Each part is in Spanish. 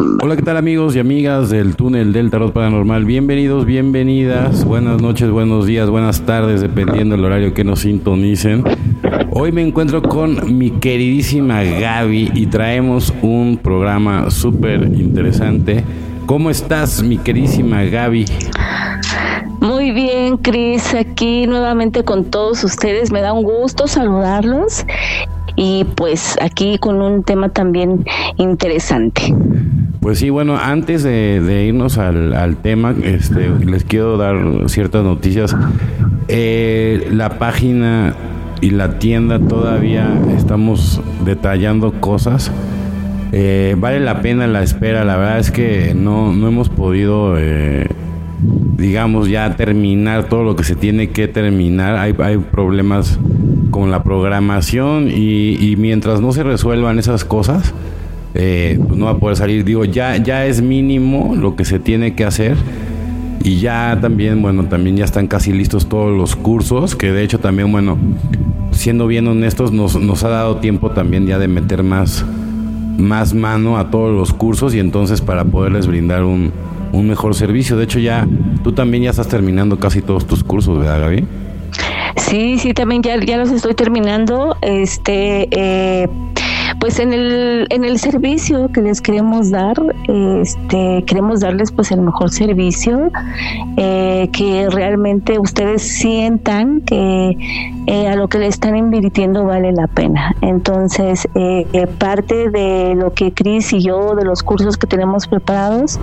Hola, ¿qué tal amigos y amigas del túnel del tarot paranormal? Bienvenidos, bienvenidas, buenas noches, buenos días, buenas tardes, dependiendo del horario que nos sintonicen. Hoy me encuentro con mi queridísima Gaby y traemos un programa súper interesante. ¿Cómo estás, mi queridísima Gaby? Muy bien, Cris, aquí nuevamente con todos ustedes. Me da un gusto saludarlos y pues aquí con un tema también interesante. Pues sí, bueno, antes de, irnos al, tema, este, les quiero dar ciertas noticias. Eh, la página y la tienda todavía estamos detallando cosas. Eh, vale la pena la espera, la verdad es que no, no hemos podido, eh, digamos, ya terminar todo lo que se tiene que terminar. Hay, hay problemas con la programación y, y mientras no se resuelvan esas cosas, eh, pues no va a poder salir. Digo, ya, ya es mínimo lo que se tiene que hacer. Y ya también, bueno, también ya están casi listos todos los cursos, que de hecho también, bueno, siendo bien honestos, nos, nos ha dado tiempo también ya de meter más, más mano a todos los cursos y entonces para poderles brindar un, un mejor servicio. De hecho, ya tú también ya estás terminando casi todos tus cursos, ¿verdad, Gaby? Sí, sí, también ya, ya los estoy terminando. Este, eh, pues en el, en el servicio que les queremos dar, este, queremos darles pues el mejor servicio, eh, que realmente ustedes sientan que eh, a lo que le están invirtiendo vale la pena. Entonces, eh, parte de lo que Cris y yo, de los cursos que tenemos preparados,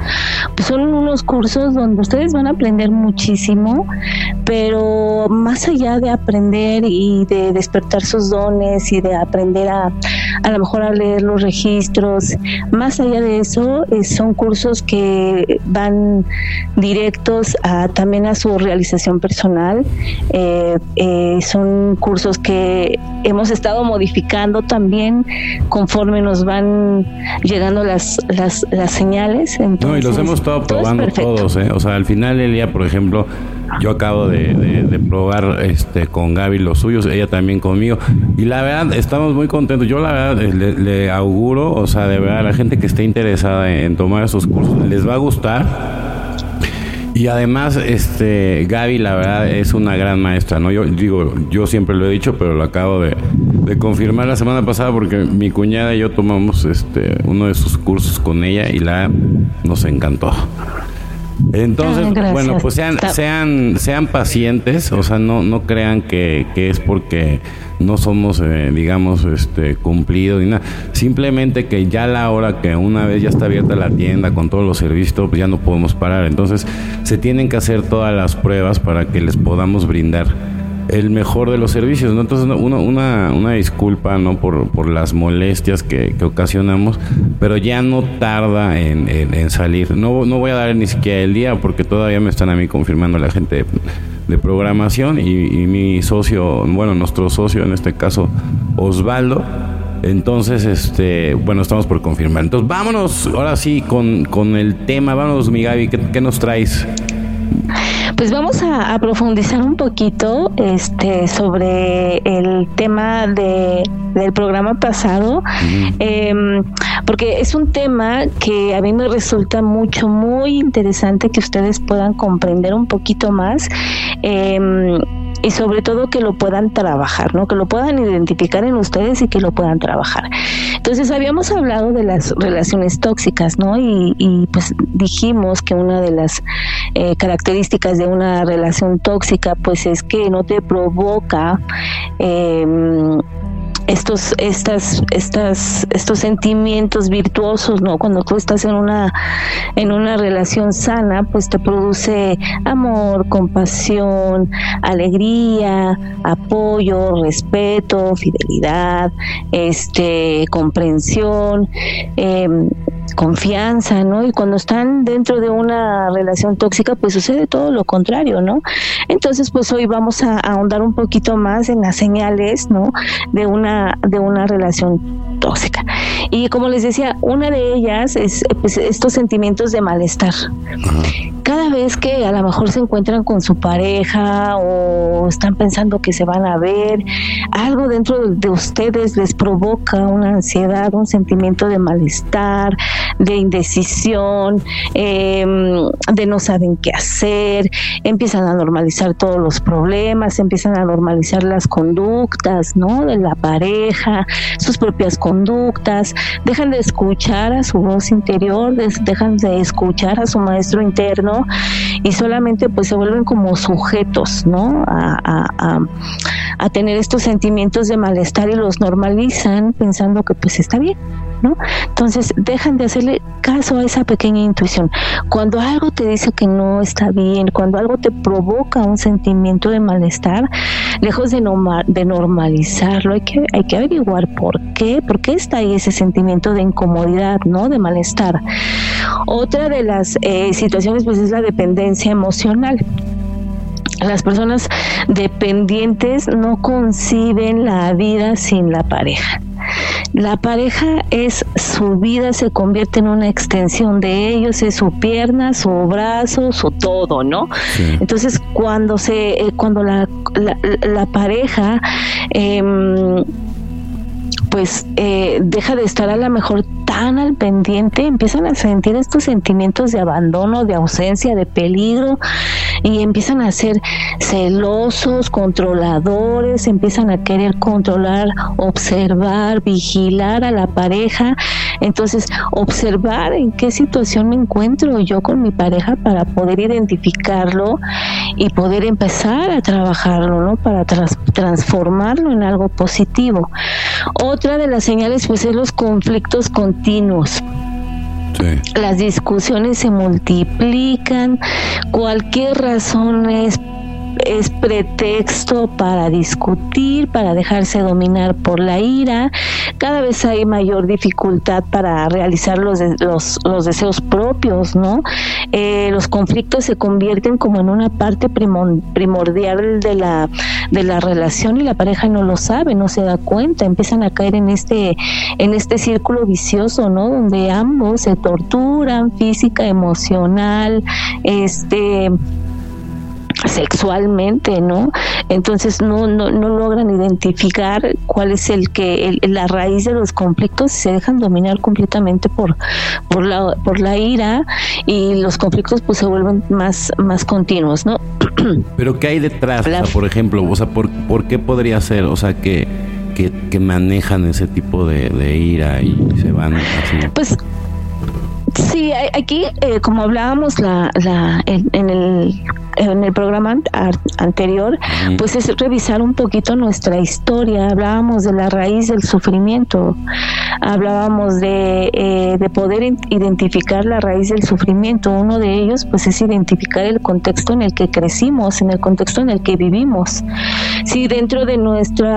pues son unos cursos donde ustedes van a aprender muchísimo, pero más allá de aprender y de despertar sus dones y de aprender a, a lo mejor a leer los registros. Más allá de eso, eh, son cursos que van directos a, también a su realización personal. Eh, eh, son cursos que hemos estado modificando también conforme nos van llegando las, las, las señales. no, y los hemos estado probando todos. O sea, al final del día, por ejemplo, yo acabo de, probar este con Gaby los suyos, ella también conmigo. Y la verdad, estamos muy contentos. Yo la verdad le, auguro, o sea, de verdad, a la gente que esté interesada en, tomar esos cursos, les va a gustar. Y además, este, Gaby, la verdad, es una gran maestra, ¿no? Yo digo, yo siempre lo he dicho, pero lo acabo de, confirmar la semana pasada porque mi cuñada y yo tomamos este, uno de sus cursos con ella y la nos encantó. Entonces, bueno, pues sean, sean, sean pacientes, o sea, no, no crean que, es porque no somos, eh, digamos, este, cumplidos ni nada. Simplemente que ya la hora que una vez ya está abierta la tienda con todos los servicios, pues ya no podemos parar. Entonces, se tienen que hacer todas las pruebas para que les podamos brindar el mejor de los servicios, ¿no? Entonces, una, una, una disculpa, ¿no? Por, por las molestias que, ocasionamos, pero ya no tarda en, en, salir. No, no voy a dar ni siquiera el día porque todavía me están a mí confirmando la gente de, programación y, mi socio, bueno, nuestro socio en este caso, Osvaldo. Entonces, este, bueno, estamos por confirmar. Entonces, vámonos ahora sí con, con el tema. Vámonos, mi Gaby, ¿qué, qué nos traes? Pues vamos a, profundizar un poquito este, sobre el tema de, del programa pasado, em, porque es un tema que a mí me resulta mucho, muy interesante que ustedes puedan comprender un poquito más. Eh, y sobre todo que lo puedan trabajar, ¿no? Que lo puedan identificar en ustedes y que lo puedan trabajar. Entonces habíamos hablado de las relaciones tóxicas, ¿no? Y, pues dijimos que una de las eh, características de una relación tóxica pues es que no te provoca eh, estos, estas, estas, estos sentimientos virtuosos, ¿no? Cuando tú estás en una, en una relación sana, pues te produce amor, compasión, alegría, apoyo, respeto, fidelidad, este, comprensión, eh, confianza, ¿no? Y cuando están dentro de una relación tóxica, pues sucede todo lo contrario, ¿no? Entonces, pues hoy vamos a, ahondar un poquito más en las señales, ¿no? De una, de una relación tóxica. Y como les decía, una de ellas es pues, estos sentimientos de malestar. cada vez que a lo mejor se encuentran con su pareja o están pensando que se van a ver, algo dentro de ustedes les provoca una ansiedad, un sentimiento de malestar, de indecisión, em, de no saben qué hacer, empiezan a normalizar todos los problemas, empiezan a normalizar las conductas, ¿no? De la pareja, sus propias conductas, dejan de escuchar a su voz interior, dejan de escuchar a su maestro interno y solamente pues se vuelven como sujetos, ¿no? A, a tener estos sentimientos de malestar y los normalizan pensando que pues está bien. ¿No? Entonces dejan de hacerle caso a esa pequeña intuición. Cuando algo te dice que no está bien, cuando algo te provoca un sentimiento de malestar, lejos de, de normalizarlo, hay que, hay que averiguar por qué, por qué está ahí ese sentimiento de incomodidad, ¿no? De malestar. Otra de las eh, situaciones pues es la dependencia emocional las personas dependientes no conciben la vida sin la pareja. La pareja es su vida, se convierte en una extensión de ellos, es su pierna, su brazo, su todo, ¿no? Entonces, cuando se, eh, cuando la, la, pareja em, pues eh, deja de estar a lo mejor tan al pendiente, empiezan a sentir estos sentimientos de abandono, de ausencia, de peligro y empiezan a ser celosos, controladores, empiezan a querer controlar, observar, vigilar a la pareja. Entonces, observar en qué situación me encuentro yo con mi pareja para poder identificarlo y poder empezar a trabajarlo, ¿no? Para transformarlo en algo positivo. Otra de las señales pues es los conflictos continuos. Las discusiones se multiplican, cualquier razón es es pretexto para discutir, para dejarse dominar por la ira. Cada vez hay mayor dificultad para realizar los, los, los deseos propios, ¿no? Eh, los conflictos se convierten como en una parte primordial de la, de la relación y la pareja no lo sabe, no se da cuenta, empiezan a caer en este, en este círculo vicioso, ¿no? Donde ambos se torturan física, emocional, este sexualmente, ¿no? Entonces no, no, no logran identificar cuál es el que la raíz de los conflictos se dejan dominar completamente por por la por la ira y los conflictos pues se vuelven más más continuos, ¿no? Pero qué hay detrás, por ejemplo, o sea, ¿por, por qué podría ser, o sea, que que, que manejan ese tipo de, de ira y se van así? Pues Sí, aquí, eh, como hablábamos la, la, en, el, en el programa anterior, pues es revisar un poquito nuestra historia. Hablábamos de la raíz del sufrimiento, hablábamos de, eh, de poder identificar la raíz del sufrimiento. Uno de ellos, pues, es identificar el contexto en el que crecimos, en el contexto en el que vivimos. Si dentro de nuestro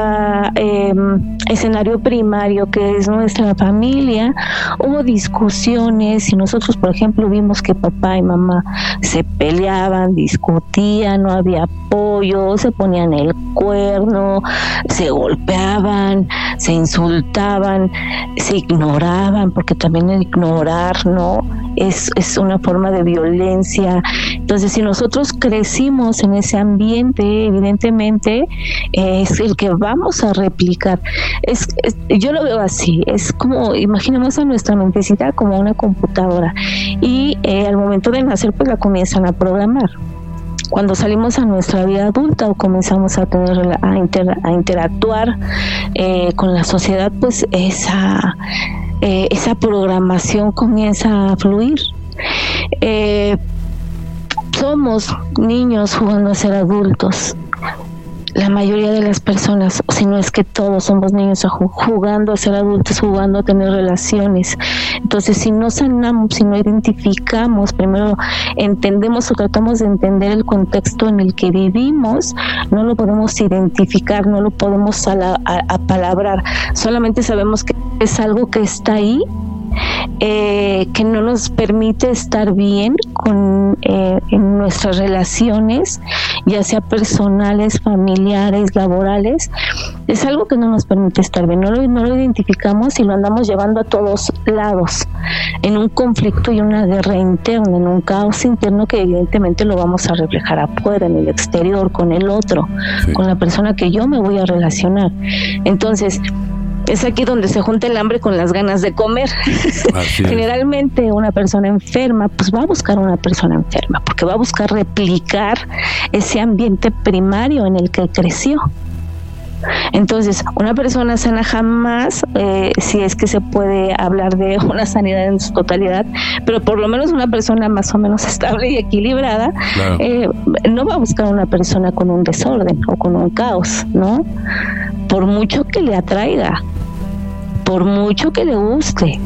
em, escenario primario, que es nuestra familia, hubo discusiones si nosotros, por ejemplo, vimos que papá y mamá se peleaban, discutían, no había apoyo, se ponían el cuerno, se golpeaban, se insultaban, se ignoraban, porque también el ignorar, ¿no? Es, es una forma de violencia. Entonces, si nosotros crecimos en ese ambiente, evidentemente, es el que vamos a replicar. Es, yo lo veo así, es como, imaginemos a nuestra mentecita como una computadora y eh, al momento de nacer pues la comienzan a programar cuando salimos a nuestra vida adulta o comenzamos a tener a, interactuar eh, con la sociedad pues esa eh, esa programación comienza a fluir. Somos niños jugando a ser adultos la mayoría de las personas, si no es que todos somos niños jugando a ser adultos, jugando a tener relaciones. Entonces, si no sanamos, si no identificamos, primero entendemos o tratamos de entender el contexto en el que vivimos, no lo podemos identificar, no lo podemos apalabrar. Solamente sabemos que es algo que está ahí eh, que no nos permite estar bien con, eh, en nuestras relaciones, ya sea personales, familiares, laborales, es algo que no nos permite estar bien, no lo, no lo identificamos y lo andamos llevando a todos lados, en un conflicto y una guerra interna, en un caos interno que evidentemente lo vamos a reflejar afuera, en el exterior, con el otro, con la persona que yo me voy a relacionar. Entonces, es aquí donde se junta el hambre con las ganas de comer. Generalmente una persona enferma, pues va a buscar una persona enferma, porque va a buscar replicar ese ambiente primario en el que creció. Entonces, una persona sana jamás, eh, si es que se puede hablar de una sanidad en su totalidad, pero por lo menos una persona más o menos estable y equilibrada, eh, no va a buscar una persona con un desorden o con un caos, ¿no? Por mucho que le atraiga por mucho que le guste.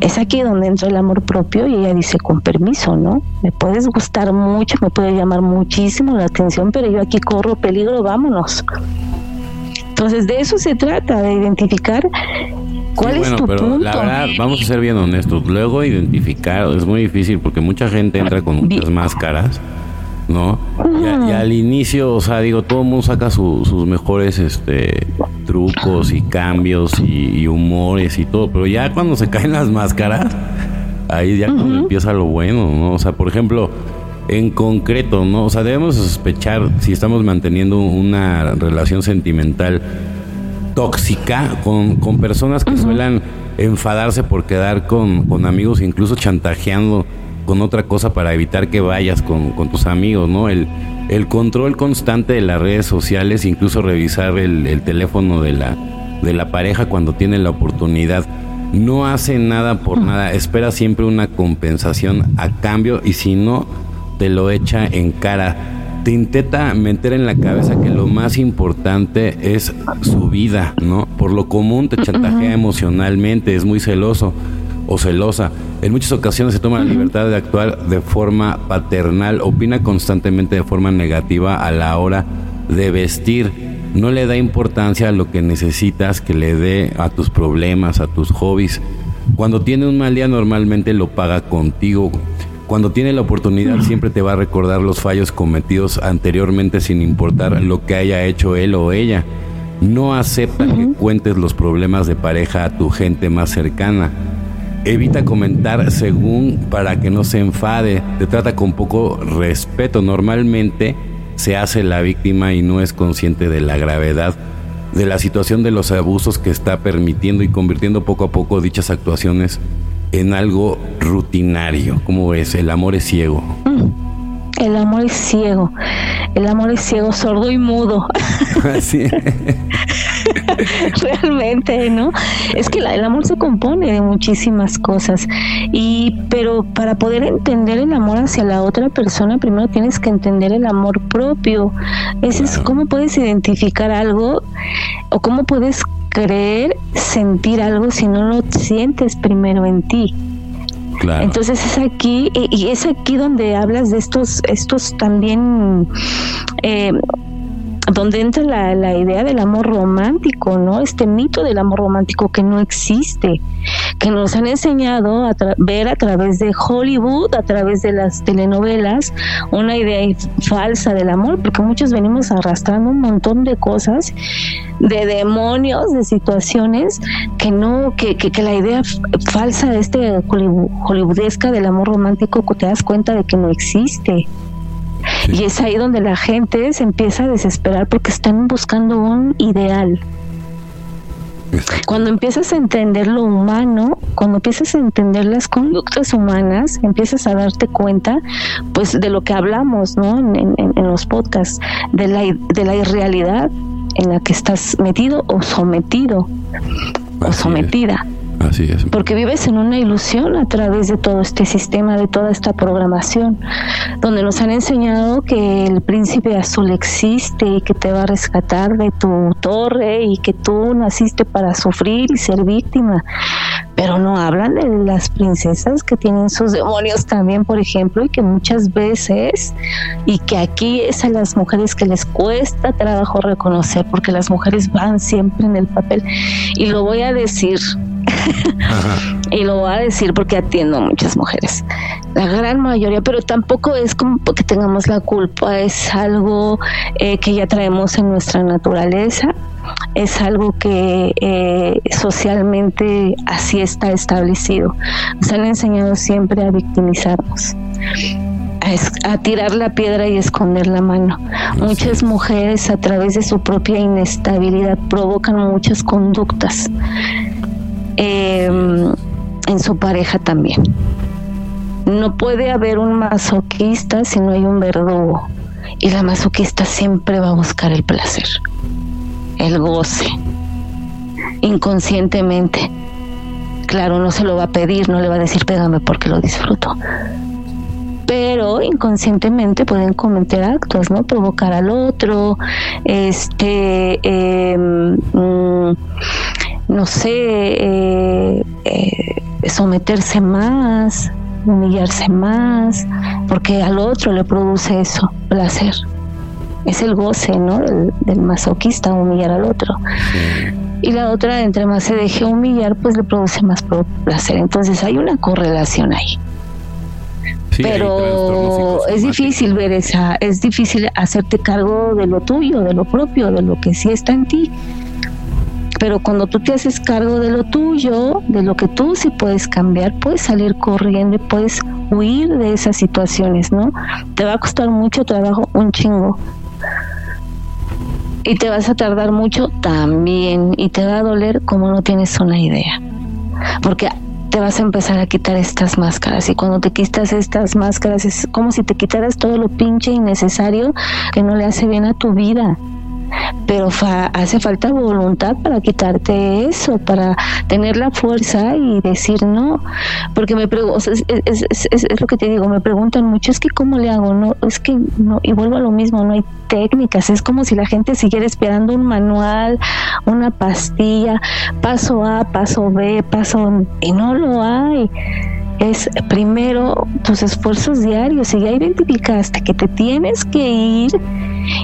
Es aquí donde entra el amor propio y ella dice, con permiso, ¿no? Me puedes gustar mucho, me puede llamar muchísimo la atención, pero yo aquí corro peligro, vámonos. Entonces, de eso se trata, de identificar cuál es tu punto. La verdad, vamos a ser bien honestos. Luego identificar es muy difícil porque mucha gente entra con muchas máscaras ¿no? Y, al inicio, o sea, digo, todo el mundo saca sus mejores este, trucos y cambios y, humores y todo, pero ya cuando se caen las máscaras, ahí ya cuando empieza lo bueno, ¿no? O sea, por ejemplo, en concreto, ¿no? O sea, debemos sospechar si estamos manteniendo una relación sentimental tóxica con, con personas que suelen enfadarse por quedar con, con amigos, incluso chantajeando con otra cosa para evitar que vayas con, tus amigos, ¿no? El, el control constante de las redes sociales, incluso revisar el, teléfono de la, de la pareja cuando tiene la oportunidad. No hace nada por nada, espera siempre una compensación a cambio y si no, te lo echa en cara. Te intenta meter en la cabeza que lo más importante es su vida, ¿no? Por lo común te chantajea emocionalmente, es muy celoso o celosa. En muchas ocasiones se toma la libertad de actuar de forma paternal, opina constantemente de forma negativa a la hora de vestir. No le da importancia a lo que necesitas que le dé a tus problemas, a tus hobbies. Cuando tiene un mal día normalmente lo paga contigo. Cuando tiene la oportunidad siempre te va a recordar los fallos cometidos anteriormente sin importar lo que haya hecho él o ella. No acepta que cuentes los problemas de pareja a tu gente más cercana. Evita comentar según para que no se enfade, te trata con poco respeto. Normalmente se hace la víctima y no es consciente de la gravedad de la situación de los abusos que está permitiendo y convirtiendo poco a poco dichas actuaciones en algo rutinario. como es? El amor es ciego. Mm. El amor es ciego. El amor es ciego, sordo y mudo. Así. Realmente, ¿no? Es que el amor se compone de muchísimas cosas. Y, pero para poder entender el amor hacia la otra persona, primero tienes que entender el amor propio. Ese es cómo puedes identificar algo o cómo puedes creer, sentir algo si no lo sientes primero en ti. Entonces es aquí, y es aquí donde hablas de estos, estos también eh, donde entra la, la, idea del amor romántico, ¿no? Este mito del amor romántico que no existe, que nos han enseñado a ver a través de Hollywood, a través de las telenovelas, una idea falsa del amor, porque muchos venimos arrastrando un montón de cosas, de demonios, de situaciones que no, que, que, que la idea falsa de este hollywoodesca del amor romántico, te das cuenta de que no existe. Y es ahí donde la gente se empieza a desesperar porque están buscando un ideal. Cuando empiezas a entender lo humano, cuando empiezas a entender las conductas humanas, empiezas a darte cuenta, pues, de lo que hablamos, ¿no? En, los podcasts, de la, de la irrealidad en la que estás metido o sometido o sometida. Así es. Porque vives en una ilusión a través de todo este sistema, de toda esta programación, donde nos han enseñado que el príncipe azul existe y que te va a rescatar de tu torre y que tú naciste para sufrir y ser víctima. Pero no hablan de las princesas que tienen sus demonios también, por ejemplo, y que muchas veces, y que aquí es a las mujeres que les cuesta trabajo reconocer, porque las mujeres van siempre en el papel. Y lo voy a decir, y lo voy a decir porque atiendo a muchas mujeres, la gran mayoría, pero tampoco es como porque tengamos la culpa, es algo eh, que ya traemos en nuestra naturaleza, es algo que eh, socialmente así está establecido. Nos han enseñado siempre a victimizarnos. A, a, tirar la piedra y esconder la mano. Muchas mujeres a través de su propia inestabilidad provocan muchas conductas eh, en su pareja también. No puede haber un masoquista si no hay un verdugo. Y la masoquista siempre va a buscar el placer, el goce, inconscientemente. Claro, no se lo va a pedir, no le va a decir pégame porque lo disfruto. Pero inconscientemente pueden cometer actos, ¿no? Provocar al otro, este, eh, no sé, eh, eh, someterse más, humillarse más, porque al otro le produce eso, placer. Es el goce, ¿no? Del, masoquista, humillar al otro. Y la otra, entre más se deje humillar, pues le produce más placer. Entonces hay una correlación ahí. Pero es difícil ver esa, es difícil hacerte cargo de lo tuyo, de lo propio, de lo que sí está en ti. Pero cuando tú te haces cargo de lo tuyo, de lo que tú sí puedes cambiar, puedes salir corriendo y puedes huir de esas situaciones, ¿no? Te va a costar mucho trabajo, un chingo. Y te vas a tardar mucho también. Y te va a doler como no tienes una idea. Porque te vas a empezar a quitar estas máscaras y cuando te quitas estas máscaras es como si te quitaras todo lo pinche innecesario que no le hace bien a tu vida pero hace falta voluntad para quitarte eso, para tener la fuerza y decir no, porque me pregunto, es, lo que te digo, me preguntan mucho, es que cómo le hago, no, es que no, y vuelvo a lo mismo, no hay técnicas, es como si la gente siguiera esperando un manual, una pastilla, paso A, paso B, paso, y no lo hay es primero tus esfuerzos diarios. Si ya identificaste que te tienes que ir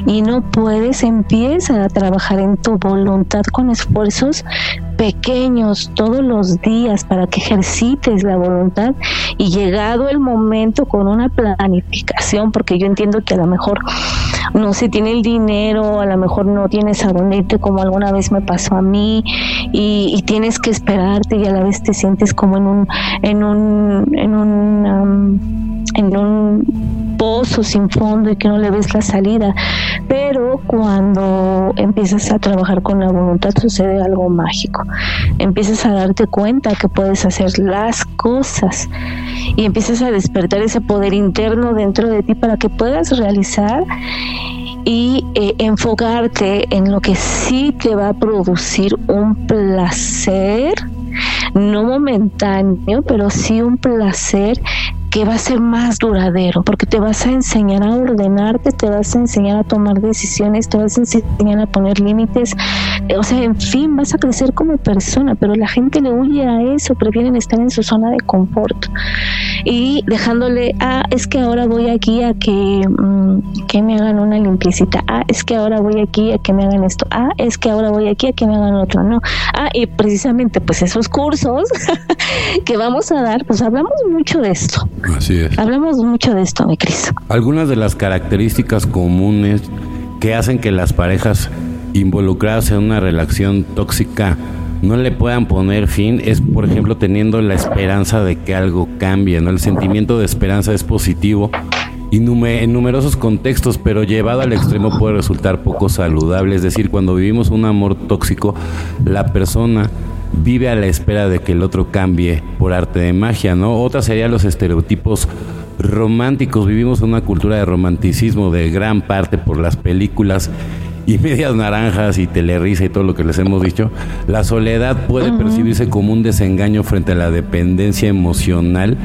y no puedes, empieza a trabajar en tu voluntad con esfuerzos pequeños todos los días para que ejercites la voluntad y llegado el momento con una planificación, porque yo entiendo que a lo mejor no se tiene el dinero, a lo mejor no tienes a dónde como alguna vez me pasó a mí y, tienes que esperarte y a la vez te sientes como en un en un en un um, en un pozo sin fondo y que no le ves la salida. Pero cuando empiezas a trabajar con la voluntad sucede algo mágico. Empiezas a darte cuenta que puedes hacer las cosas y empiezas a despertar ese poder interno dentro de ti para que puedas realizar y eh, enfocarte en lo que sí te va a producir un placer, no momentáneo, pero sí un placer que va a ser más duradero, porque te vas a enseñar a ordenarte, te vas a enseñar a tomar decisiones, te vas a enseñar a poner límites, eh, o sea, en fin, vas a crecer como persona, pero la gente le huye a eso, prefieren estar en su zona de confort. Y dejándole, ah, es que ahora voy aquí a que, mm, que me hagan una limpiecita, ah, es que ahora voy aquí a que me hagan esto, ah, es que ahora voy aquí a que me hagan otro, no, ah, y precisamente pues esos cursos que vamos a dar, pues hablamos mucho de esto. Así es. Hablamos mucho de esto, mi Cris. Algunas de las características comunes que hacen que las parejas involucradas en una relación tóxica no le puedan poner fin es, por ejemplo, teniendo la esperanza de que algo cambie, ¿no? El sentimiento de esperanza es positivo en numerosos contextos, pero llevado al extremo puede resultar poco saludable. Es decir, cuando vivimos un amor tóxico, la persona vive a la espera de que el otro cambie por arte de magia, ¿no? Otra sería los estereotipos románticos. Vivimos en una cultura de romanticismo de gran parte por las películas y medias naranjas y telerisa y todo lo que les hemos dicho. La soledad puede percibirse como un desengaño frente a la dependencia emocional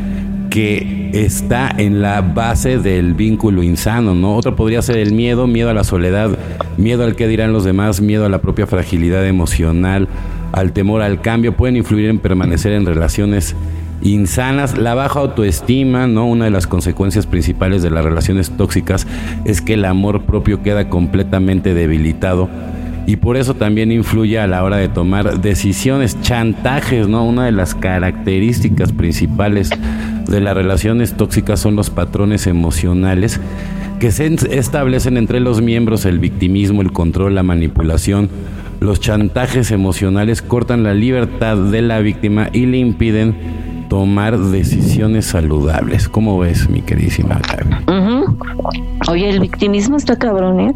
que está en la base del vínculo insano, ¿no? Otra podría ser el miedo, miedo a la soledad, miedo al que dirán los demás, miedo a la propia fragilidad emocional, al temor al cambio, pueden influir en permanecer en relaciones insanas, la baja autoestima, ¿no? Una de las consecuencias principales de las relaciones tóxicas es que el amor propio queda completamente debilitado y por eso también influye a la hora de tomar decisiones, chantajes, ¿no? Una de las características principales de las relaciones tóxicas son los patrones emocionales que se establecen entre los miembros, el victimismo, el control, la manipulación. Los chantajes emocionales cortan la libertad de la víctima y le impiden tomar decisiones saludables. ¿Cómo ves, mi queridísima Oye, el victimismo está cabrón, ¿eh?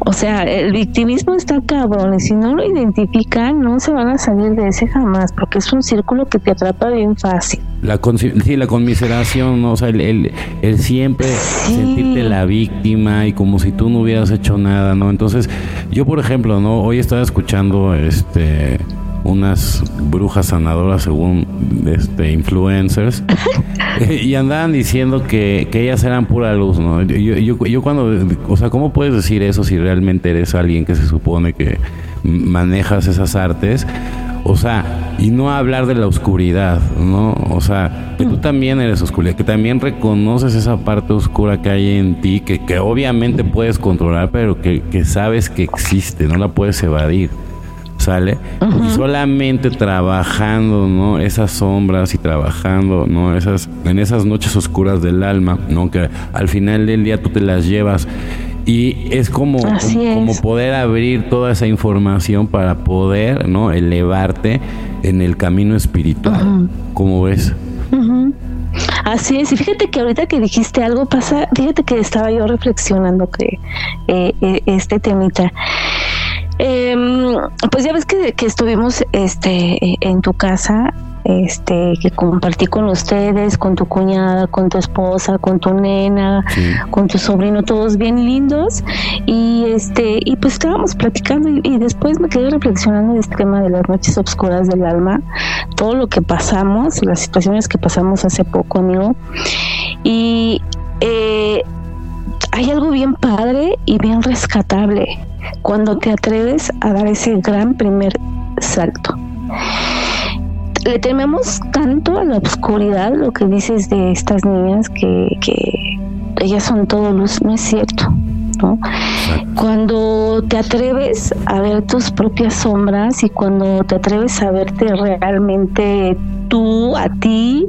O sea, el victimismo está cabrón y si no lo identifican no se van a salir de ese jamás porque es un círculo que te atrapa bien fácil. La sí, la conmiseración, ¿no? o sea, el, el, siempre sentirte la víctima y como si tú no hubieras hecho nada, ¿no? Entonces, yo por ejemplo, ¿no? Hoy estaba escuchando este unas brujas sanadoras según este influencers y andaban diciendo que, que, ellas eran pura luz, ¿no? Yo, yo, yo, cuando, o sea, ¿cómo puedes decir eso si realmente eres alguien que se supone que manejas esas artes? O sea, y no hablar de la oscuridad, ¿no? O sea, que tú también eres oscuridad, que también reconoces esa parte oscura que hay en ti, que, que obviamente puedes controlar, pero que, que sabes que existe, no la puedes evadir sale y solamente trabajando no esas sombras y trabajando no esas en esas noches oscuras del alma no que al final del día tú te las llevas. Y es como, como poder abrir toda esa información para poder no elevarte en el camino espiritual. Como ves Así es, y fíjate que ahorita que dijiste algo pasa, fíjate que estaba yo reflexionando que eh, eh, este temita Em, pues ya ves que, que, estuvimos este en tu casa, este que compartí con ustedes, con tu cuñada, con tu esposa, con tu nena, con tu sobrino, todos bien lindos. Y este y pues estábamos platicando y, después me quedé reflexionando en este tema de las noches oscuras del alma, todo lo que pasamos, las situaciones que pasamos hace poco, amigo, y eh, hay algo bien padre y bien rescatable cuando te atreves a dar ese gran primer salto. Le tememos tanto a la oscuridad, lo que dices de estas niñas, que, ellas son todo luz, no es cierto. ¿no? Cuando te atreves a ver tus propias sombras y cuando te atreves a verte realmente tú, a ti,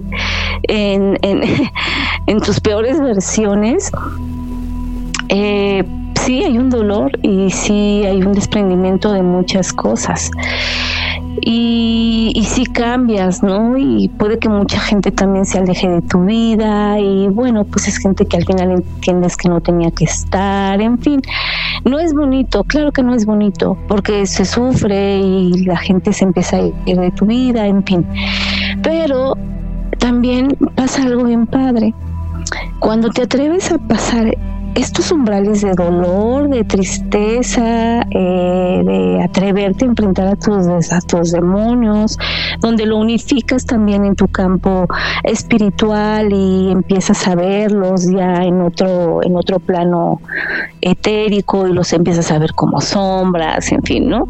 en, en, en tus peores versiones, eh, sí hay un dolor y sí hay un desprendimiento de muchas cosas. Y, y sí cambias, ¿no? Y puede que mucha gente también se aleje de tu vida y bueno, pues es gente que al final entiendes que no tenía que estar, en fin. No es bonito, claro que no es bonito, porque se sufre y la gente se empieza a ir de tu vida, en fin. Pero también pasa algo bien padre. Cuando te atreves a pasar estos umbrales de dolor, de tristeza, eh, de atreverte a enfrentar a tus, a tus demonios, donde lo unificas también en tu campo espiritual y empiezas a verlos ya en otro, en otro plano etérico y los empiezas a ver como sombras, en fin, ¿no?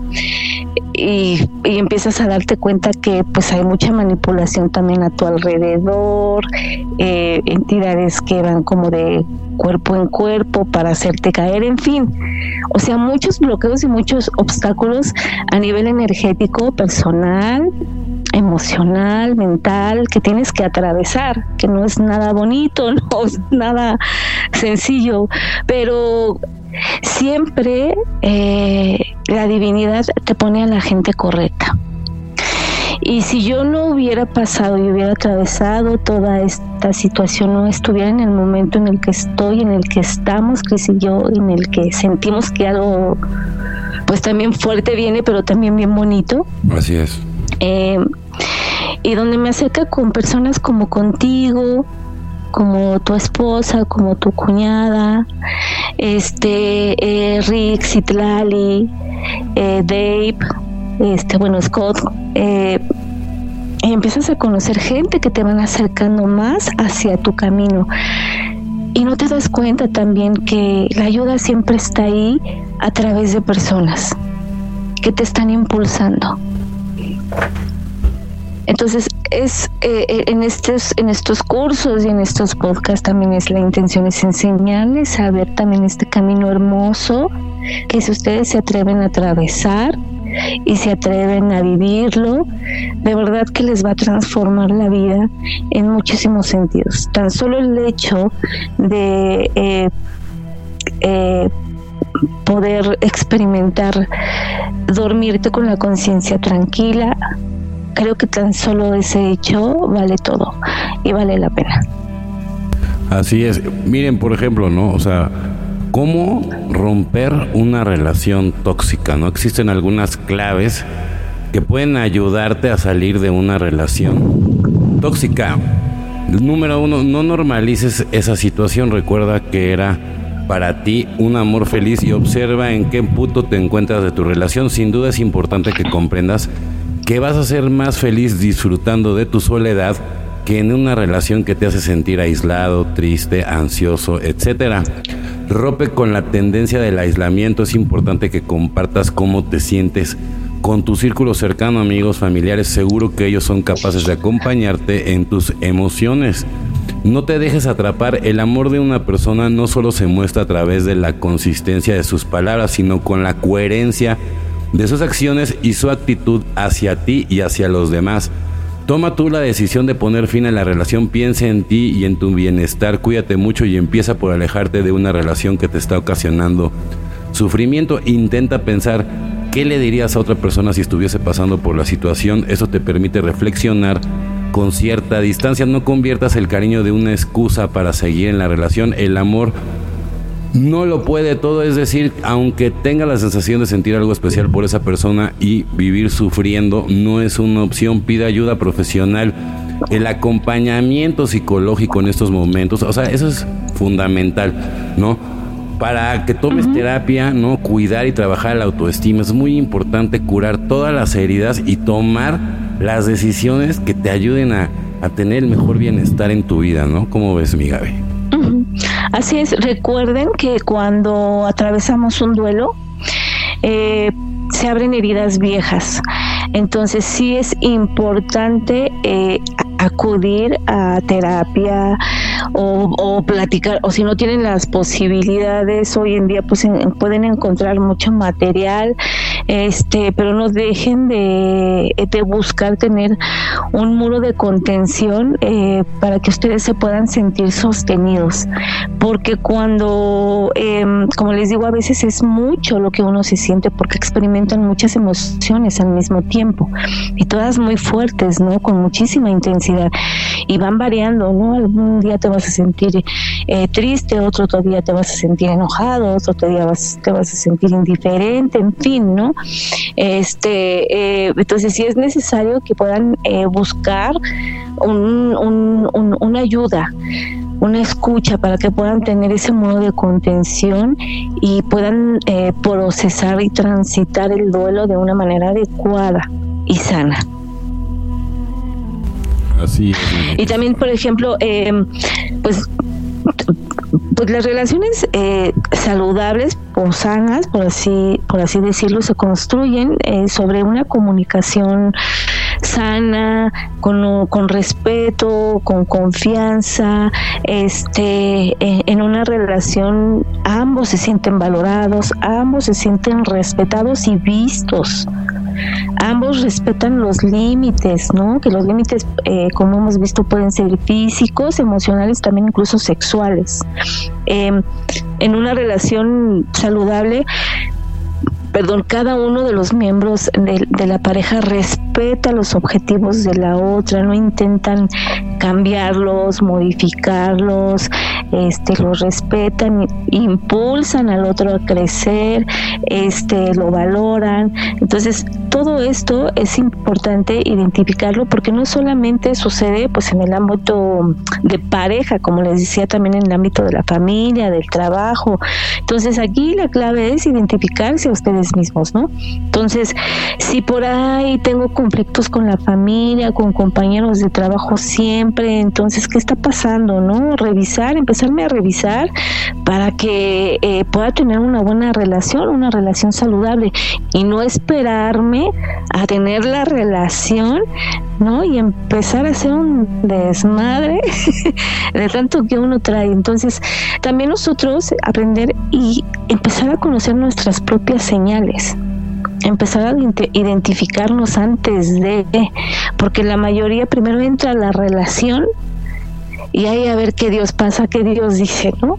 Y, empiezas a darte cuenta que pues hay mucha manipulación también a tu alrededor, eh, entidades que van como de cuerpo en cuerpo para hacerte caer, en fin. O sea, muchos bloqueos y muchos obstáculos a nivel energético, personal, emocional, mental, que tienes que atravesar, que no es nada bonito, no es nada sencillo, pero siempre eh, la divinidad te pone a la gente correcta. Y si yo no hubiera pasado y hubiera atravesado toda esta situación, no estuviera en el momento en el que estoy, en el que estamos, Cris y yo, en el que sentimos que algo, pues también fuerte viene, pero también bien bonito. Así es. Eh, y donde me acerca con personas como contigo, como tu esposa, como tu cuñada, este eh, Rick, Citlali, eh, Dave, este, bueno, Scott, eh, y empiezas a conocer gente que te van acercando más hacia tu camino. Y no te das cuenta también que la ayuda siempre está ahí a través de personas que te están impulsando. Entonces, es eh, eh, en estos en estos cursos y en estos podcasts también es la intención es enseñarles a ver también este camino hermoso que si ustedes se atreven a atravesar y se atreven a vivirlo, de verdad que les va a transformar la vida en muchísimos sentidos. Tan solo el hecho de eh, eh, poder experimentar dormirte con la conciencia tranquila, creo que tan solo ese hecho vale todo y vale la pena. Así es. Miren, por ejemplo, ¿no? O sea, ¿cómo romper una relación tóxica? ¿No? Existen algunas claves que pueden ayudarte a salir de una relación tóxica. Número uno, no normalices esa situación. Recuerda que era para ti un amor feliz y observa en qué punto te encuentras de tu relación. Sin duda es importante que comprendas que vas a ser más feliz disfrutando de tu soledad que en una relación que te hace sentir aislado, triste, ansioso, etcétera. Rompe con la tendencia del aislamiento. Es importante que compartas cómo te sientes con tu círculo cercano, amigos, familiares. Seguro que ellos son capaces de acompañarte en tus emociones. No te dejes atrapar, el amor de una persona no solo se muestra a través de la consistencia de sus palabras, sino con la coherencia de sus acciones y su actitud hacia ti y hacia los demás. Toma tú la decisión de poner fin a la relación, piensa en ti y en tu bienestar, cuídate mucho y empieza por alejarte de una relación que te está ocasionando sufrimiento. Intenta pensar qué le dirías a otra persona si estuviese pasando por la situación, eso te permite reflexionar con cierta distancia. No conviertas el cariño de una excusa para seguir en la relación. El amor no lo puede todo, es decir, aunque tenga la sensación de sentir algo especial por esa persona y vivir sufriendo, no es una opción. Pida ayuda profesional. El acompañamiento psicológico en estos momentos, o sea, eso es fundamental, ¿no? Para que tomes terapia, ¿no? Cuidar y trabajar la autoestima. Es muy importante curar todas las heridas y tomar las decisiones que te ayuden a, tener el mejor bienestar en tu vida, ¿no? ¿Cómo ves, mi Gaby? Así es, recuerden que cuando atravesamos un duelo, eh, se abren heridas viejas. Entonces sí es importante eh, acudir a terapia o, platicar, o si no tienen las posibilidades, hoy en día pues pueden encontrar mucho material, este, pero no dejen de, buscar tener un muro de contención eh, para que ustedes se puedan sentir sostenidos, porque cuando, em, como les digo, a veces es mucho lo que uno se siente porque experimentan muchas emociones al mismo tiempo y todas muy fuertes, ¿no? Con muchísima intensidad y van variando, ¿no? Algún día te vas a sentir eh, triste, otro día te vas a sentir enojado, otro día vas, te vas a sentir indiferente, en fin, ¿no? Este, eh, entonces sí es necesario que puedan eh, buscar una ayuda una escucha para que puedan tener ese modo de contención y puedan procesar y transitar el duelo de una manera adecuada y sana. Y también, por ejemplo, eh, pues pues las relaciones eh, saludables o sanas, por así, por así decirlo, se construyen eh, sobre una comunicación sana, con, con respeto, con confianza, este, en una relación ambos se sienten valorados, ambos se sienten respetados y vistos ambos respetan los límites, ¿no? Que los límites, eh, como hemos visto, pueden ser físicos, emocionales, también incluso sexuales. Em, en una relación saludable, perdón, cada uno de los miembros de, de, la pareja respeta los objetivos de la otra, no intentan cambiarlos, modificarlos, este, los respetan, impulsan al otro a crecer, este, lo valoran. Entonces, todo esto es importante identificarlo porque no solamente sucede pues en el ámbito de pareja, como les decía también en el ámbito de la familia, del trabajo. Entonces, aquí la clave es identificarse a ustedes mismos, ¿no? Entonces, si por ahí tengo conflictos con la familia, con compañeros de trabajo siempre, entonces, ¿qué está pasando, no? Revisar, empezar empezarme a revisar para que eh, pueda tener una buena relación, una relación saludable y no esperarme a tener la relación, ¿no? Y empezar a hacer un desmadre de tanto que uno trae. Entonces, también nosotros aprender y empezar a conocer nuestras propias señales empezar a identificarnos antes de, porque la mayoría primero entra a la relación y ahí a ver qué Dios pasa, qué Dios dice, ¿no?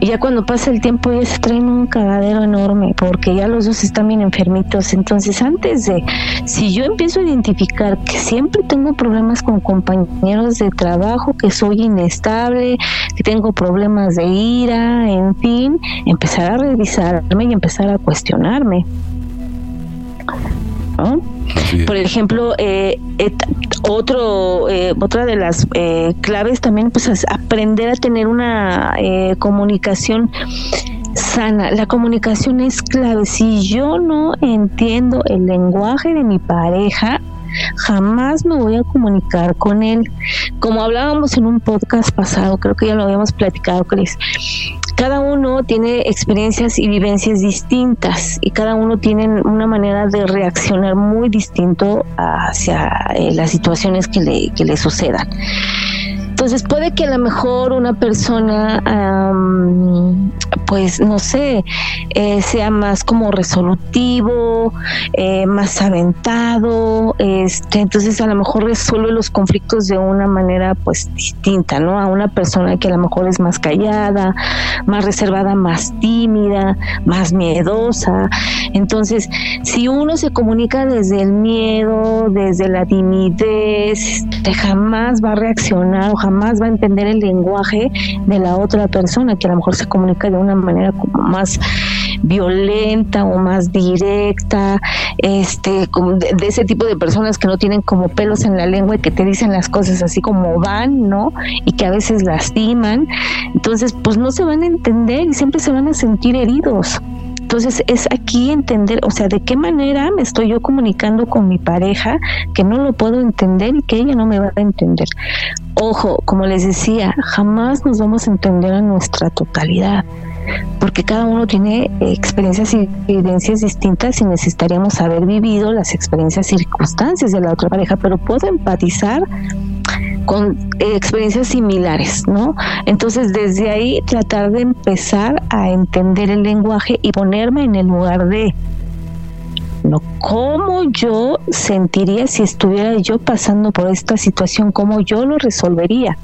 Y ya cuando pasa el tiempo ya se traen un cagadero enorme porque ya los dos están bien enfermitos. Entonces antes de, si yo empiezo a identificar que siempre tengo problemas con compañeros de trabajo, que soy inestable, que tengo problemas de ira, en fin, empezar a revisarme y empezar a cuestionarme. Por ejemplo, eh, otro, eh, otra de las eh, claves también pues, es aprender a tener una comunicación sana. La comunicación es clave. Si yo no entiendo el lenguaje de mi pareja, jamás me voy a comunicar con él. Como hablábamos en un podcast pasado, creo que ya lo habíamos platicado, Cris cada uno tiene experiencias y vivencias distintas y cada uno tiene una manera de reaccionar muy distinto hacia eh, las situaciones que le, que le sucedan. Entonces puede que a lo mejor una persona, pues no sé, eh, sea más como resolutivo, eh, más aventado, este, entonces a lo mejor resuelve los conflictos de una manera pues distinta, ¿no? A una persona que a lo mejor es más callada, más reservada, más tímida, más miedosa. Entonces, si uno se comunica desde el miedo, desde la timidez, este, jamás va a reaccionar jamás va a entender el lenguaje de la otra persona, que a lo mejor se comunica de una manera como más violenta o más directa, este, de, ese tipo de personas que no tienen como pelos en la lengua y que te dicen las cosas así como van, ¿no? Y que a veces lastiman. Entonces, pues no se van a entender y siempre se van a sentir heridos. Entonces es aquí entender, o sea, de qué manera me estoy yo comunicando con mi pareja que no lo puedo entender y que ella no me va a entender. Ojo, como les decía, jamás nos vamos a entender a nuestra totalidad porque cada uno tiene experiencias y evidencias distintas y necesitaríamos haber vivido las experiencias y circunstancias de la otra pareja, pero puedo empatizar con experiencias similares, ¿no? Entonces, desde ahí tratar de empezar a entender el lenguaje y ponerme en el lugar de, ¿no? ¿Cómo yo sentiría si estuviera yo pasando por esta situación? ¿Cómo yo lo resolvería?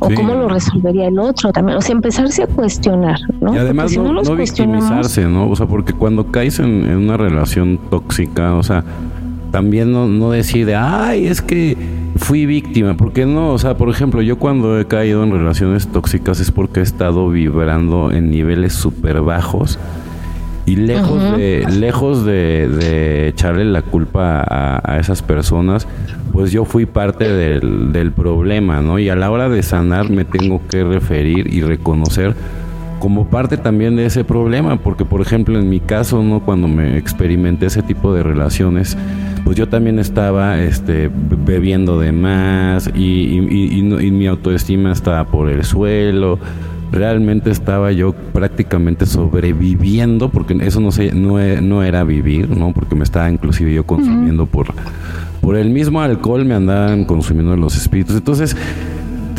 O cómo lo resolvería el otro también, o sea, empezarse a cuestionar, ¿no? Y además no, no, victimizarse, ¿no? O sea, porque cuando caes en, en, una relación tóxica, o sea, también no, no decide, ay, es que fui víctima, porque no, o sea, por ejemplo, yo cuando he caído en relaciones tóxicas es porque he estado vibrando en niveles súper bajos y lejos de lejos de, echarle la culpa a, esas personas, pues yo fui parte del, del problema, ¿no? Y a la hora de sanar me tengo que referir y reconocer como parte también de ese problema, porque por ejemplo en mi caso, ¿no? Cuando me experimenté ese tipo de relaciones, pues yo también estaba este, bebiendo de más y, y, mi autoestima estaba por el suelo. Realmente estaba yo prácticamente sobreviviendo, porque eso no, sé, no, no era vivir, ¿no? Porque me estaba inclusive yo consumiendo por, por el mismo alcohol, me andaban consumiendo los espíritus. Entonces,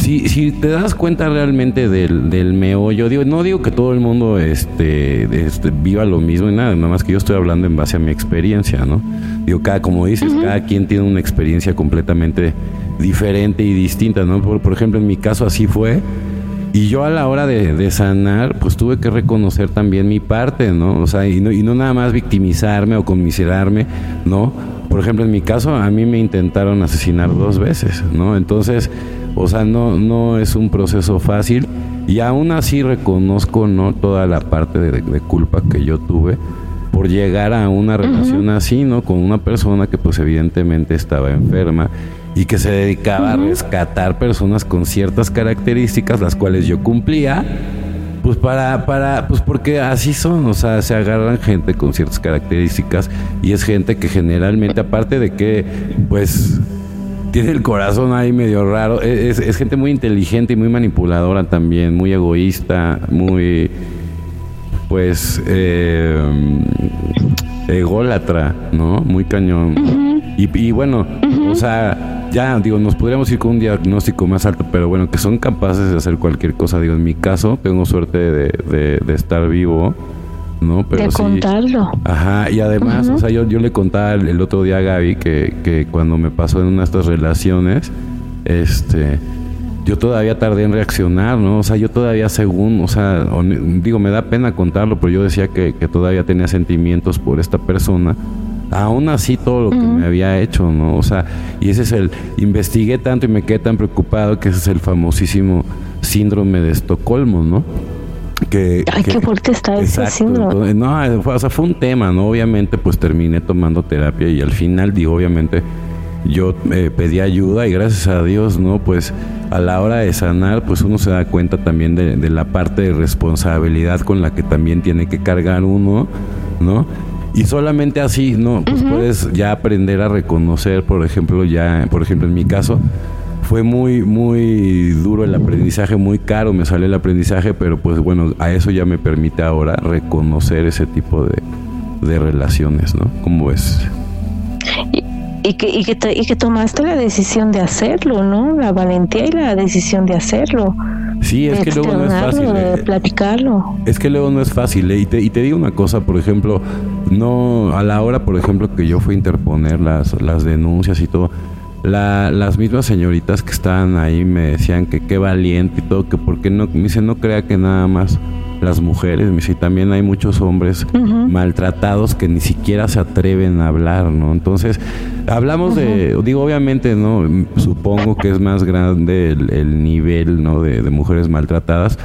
si, si te das cuenta realmente del, del meollo, digo, no digo que todo el mundo este, este, viva lo mismo y nada, nada más que yo estoy hablando en base a mi experiencia, ¿no? Digo, cada, como dices, cada quien tiene una experiencia completamente diferente y distinta, ¿no? Por, por ejemplo, en mi caso así fue. Y yo a la hora de, de, sanar, pues tuve que reconocer también mi parte, ¿no? O sea, y no, y no nada más victimizarme o conmiserarme, ¿no? Por ejemplo, en mi caso, a mí me intentaron asesinar dos veces, ¿no? Entonces, o sea, no, no es un proceso fácil y aún así reconozco no toda la parte de, culpa que yo tuve por llegar a una relación así, ¿no? Con una persona que pues evidentemente estaba enferma y que se dedicaba a rescatar personas con ciertas características, las cuales yo cumplía, pues para, para, pues porque así son, o sea, se agarran gente con ciertas características y es gente que generalmente, aparte de que, pues tiene el corazón ahí medio raro. Es, es, gente muy inteligente y muy manipuladora también, muy egoísta, muy, pues, eh, ególatra, ¿no? Muy cañón. y, bueno, o sea, ya digo, nos podríamos ir con un diagnóstico más alto, pero bueno, que son capaces de hacer cualquier cosa. Digo, en mi caso, tengo suerte de, de, estar vivo. ¿no? Pero de contarlo. Ajá, y además, o sea, yo, yo le contaba el, otro día a Gaby que, que cuando me pasó en una de estas relaciones, este, yo todavía tardé en reaccionar, ¿no? O sea, yo todavía según, o sea, digo, me da pena contarlo, pero yo decía que, que todavía tenía sentimientos por esta persona. Aún así todo lo que me había hecho, ¿no? O sea, y ese es el, investigué tanto y me quedé tan preocupado que ese es el famosísimo síndrome de Estocolmo, ¿no? Que, Ay, qué fuerte está ese síndrome. no, fue, o sea, fue un tema, ¿no? Obviamente, pues terminé tomando terapia y al final, digo, obviamente, yo eh, pedí ayuda y gracias a Dios, ¿no? Pues a la hora de sanar, pues uno se da cuenta también de, la parte de responsabilidad con la que también tiene que cargar uno, ¿no? Y solamente así, ¿no? Pues puedes ya aprender a reconocer, por ejemplo, ya, por ejemplo, en mi caso, fue muy, muy duro el aprendizaje, muy caro me salió el aprendizaje, pero pues bueno, a eso ya me permite ahora reconocer ese tipo de, de relaciones, ¿no? ¿Cómo ves? y que, y, que y que tomaste la decisión de hacerlo, ¿no? La valentía y la decisión de hacerlo. Sí, es que luego no es fácil. Eh. platicarlo. Es que luego no es fácil. Eh. Y, te, y te digo una cosa, por ejemplo, no a la hora, por ejemplo, que yo fui a interponer las, las denuncias y todo, la, las mismas señoritas que estaban ahí me decían que qué valiente y todo, que por qué no, me dicen, no crea que nada más las mujeres, y también hay muchos hombres maltratados que ni siquiera se atreven a hablar, ¿no? Entonces, hablamos de, digo, obviamente, ¿no? Supongo que es más grande el, nivel, ¿no? De, mujeres maltratadas,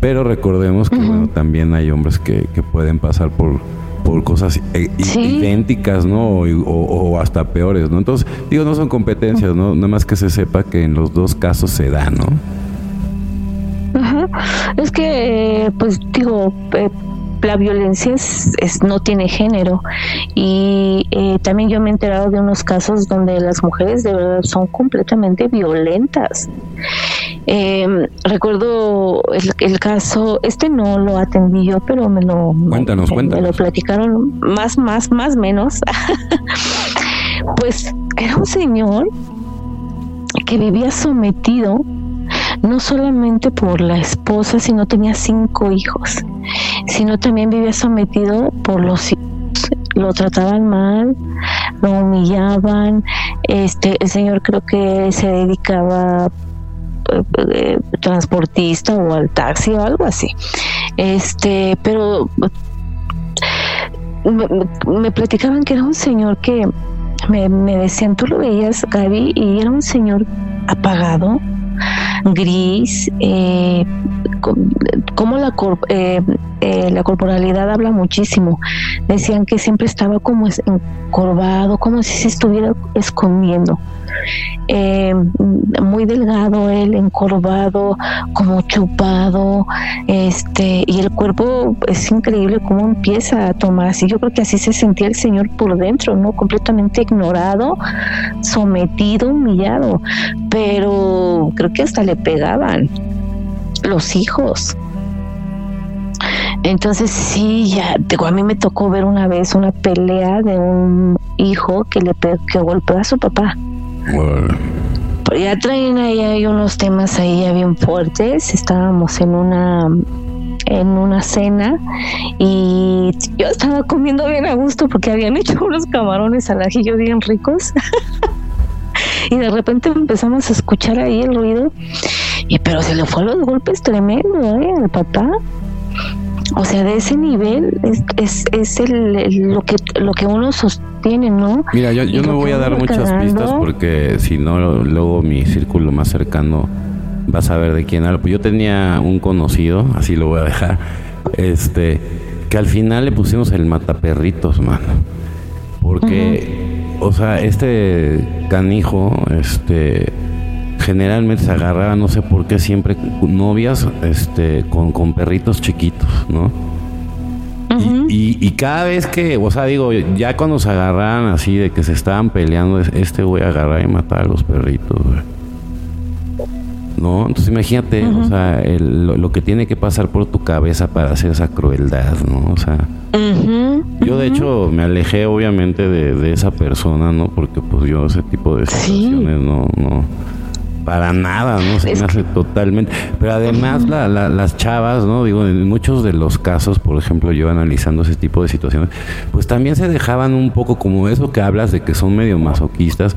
pero recordemos que, bueno, también hay hombres que, que pueden pasar por por cosas eh, idénticas, ¿no? O, hasta peores, ¿no? Entonces, digo, no son competencias, ¿no? Nada más que se sepa que en los dos casos se da, ¿no? Es que, pues digo, eh, la violencia es, no tiene género y eh, también yo me he enterado de unos casos donde las mujeres de verdad son completamente violentas. Em, recuerdo el, caso, este no lo atendí yo, pero me lo, cuéntanos, me lo platicaron más, más, más, menos. pues era un señor que vivía sometido no solamente por la esposa, sino tenía cinco hijos, sino también vivía sometido por los hijos. Lo trataban mal, lo humillaban. Este, el señor creo que se dedicaba eh, eh, transportista o al taxi o algo así. Este, pero me, platicaban que era un señor que me, me, decían, tú lo veías, Gaby, y era un señor apagado, gris, eh, como la, eh, eh, la corporalidad habla muchísimo. Decían que siempre estaba como encorvado, como si se estuviera escondiendo. Muy delgado él, encorvado, como chupado, este, y el cuerpo es increíble cómo empieza a tomar así. Yo creo que así se sentía el Señor por dentro, ¿no? Completamente ignorado, sometido, humillado, pero creo que hasta le pegaban los hijos. Entonces sí, ya, digo, a mí me tocó ver una vez una pelea de un hijo que le que golpeó a su papá. Pues ya traen ahí hay unos temas ahí ya bien fuertes. Estábamos en una en una cena y yo estaba comiendo bien a gusto porque habían hecho unos camarones al ajillo bien ricos. y de repente empezamos a escuchar ahí el ruido y pero se le fue los golpes tremendo ¿eh? al papá o sea, de ese nivel es, es, es el, lo, que, lo que uno sostiene, ¿no? Mira, yo, yo no voy a dar muchas pistas porque si no, luego mi círculo más cercano va a saber de quién hablo. Pues yo tenía un conocido, así lo voy a dejar, este, que al final le pusimos el mataperritos, mano. Porque, o sea, este canijo, este generalmente se agarraba, no sé por qué, siempre novias este, con, con perritos chiquitos, ¿no? y, y, cada vez que, o sea, digo, ya cuando se agarraban así de que se estaban peleando, este güey agarrar y matar a los perritos, ¿no? Entonces imagínate, o sea, lo, que tiene que pasar por tu cabeza para hacer esa crueldad, ¿no? O sea, yo de hecho me alejé obviamente de, esa persona, ¿no? Porque pues yo ese tipo de situaciones no, no, para nada, ¿no? Se me hace totalmente. Pero además la, las chavas, ¿no? Digo, en muchos de los casos, por ejemplo, yo analizando ese tipo de situaciones, pues también se dejaban un poco como eso que hablas de que son medio masoquistas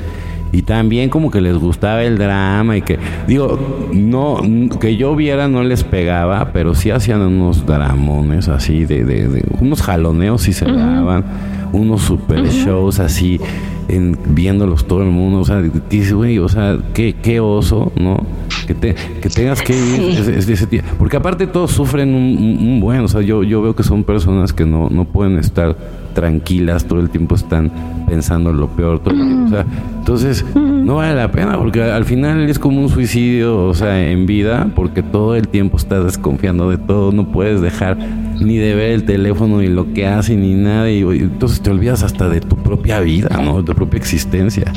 y también como que les gustaba el drama y que digo no que yo viera no les pegaba pero sí hacían unos dramones así de, de, unos jaloneos y se daban unos super shows así en viéndolos todo el mundo o sea dices güey o sea qué, qué oso no que te que tengas que ir ese porque aparte todos sufren un, un, buen o sea yo yo veo que son personas que no no pueden estar tranquilas, todo el tiempo están pensando lo peor. Todo o sea, entonces, no vale la pena porque al final es como un suicidio, o sea, en vida, porque todo el tiempo estás desconfiando de todo, no puedes dejar ni de ver el teléfono, ni lo que hace, ni nada, y, entonces te olvidas hasta de tu propia vida, ¿no? De tu propia existencia.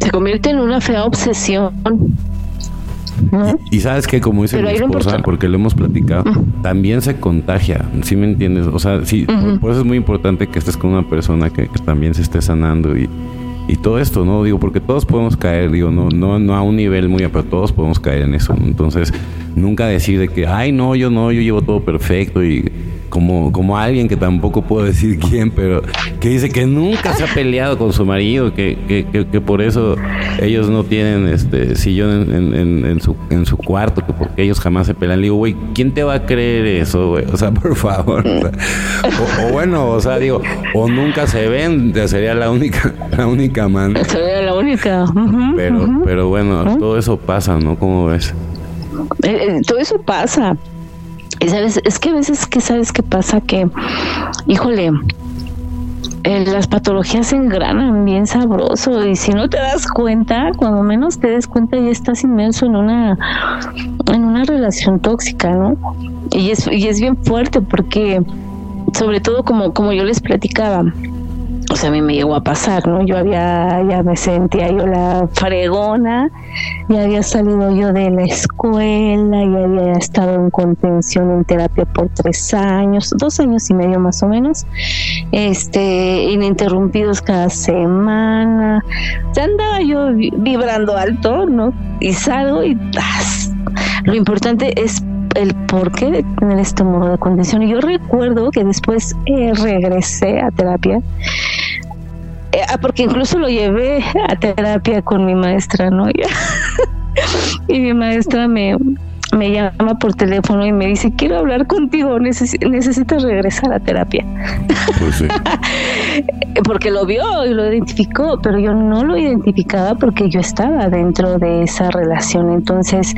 Se convierte en una fea obsesión. Y, sabes que, como dice mi esposa, porque lo hemos platicado, también se contagia, ¿sí me entiendes? O sea, sí, por eso es muy importante que estés con una persona que, también se esté sanando y, y todo esto, ¿no? Digo, porque todos podemos caer, digo, no, no, no a un nivel muy, pero todos podemos caer en eso. Entonces, nunca decir de que, ay, no, yo no, yo llevo todo perfecto y como, como alguien que tampoco puedo decir quién, pero que dice que nunca se ha peleado con su marido, que, que, que, por eso ellos no tienen este sillón en, en, su, en su cuarto, que porque ellos jamás se pelean. Le digo, güey, ¿quién te va a creer eso, güey? O sea, por favor. O, bueno, o sea, digo, o nunca se ven, sería la única, la única man. Sería la única. pero, pero bueno, todo eso pasa, ¿no? ¿Cómo ves? Eh, eh, todo eso pasa. Y sabes, es que a veces que sabes qué pasa que, híjole, eh, las patologías se engranan bien sabroso y si no te das cuenta, cuando menos te des cuenta ya estás inmenso en una en una relación tóxica, ¿no? Y es y es bien fuerte porque sobre todo como como yo les platicaba, sea, a mí me llegó a pasar, ¿no? Yo había, ya me sentía yo la fregona, ya había salido yo de la escuela, ya había estado en contención en terapia por tres años, dos años y medio más o menos, este, ininterrumpidos cada semana. Ya andaba yo vibrando alto, ¿no? Y salgo y ¡tas! Lo importante es el porqué de tener este modo de contención. Y yo recuerdo que después eh, regresé a terapia eh, ah, porque incluso lo llevé a terapia con mi maestra, ¿no? y mi maestra me, me llama por teléfono y me dice, quiero hablar contigo, necesitas regresar a terapia. Pues porque lo vio y lo identificó, pero yo no lo identificaba porque yo estaba dentro de esa relación. Entonces,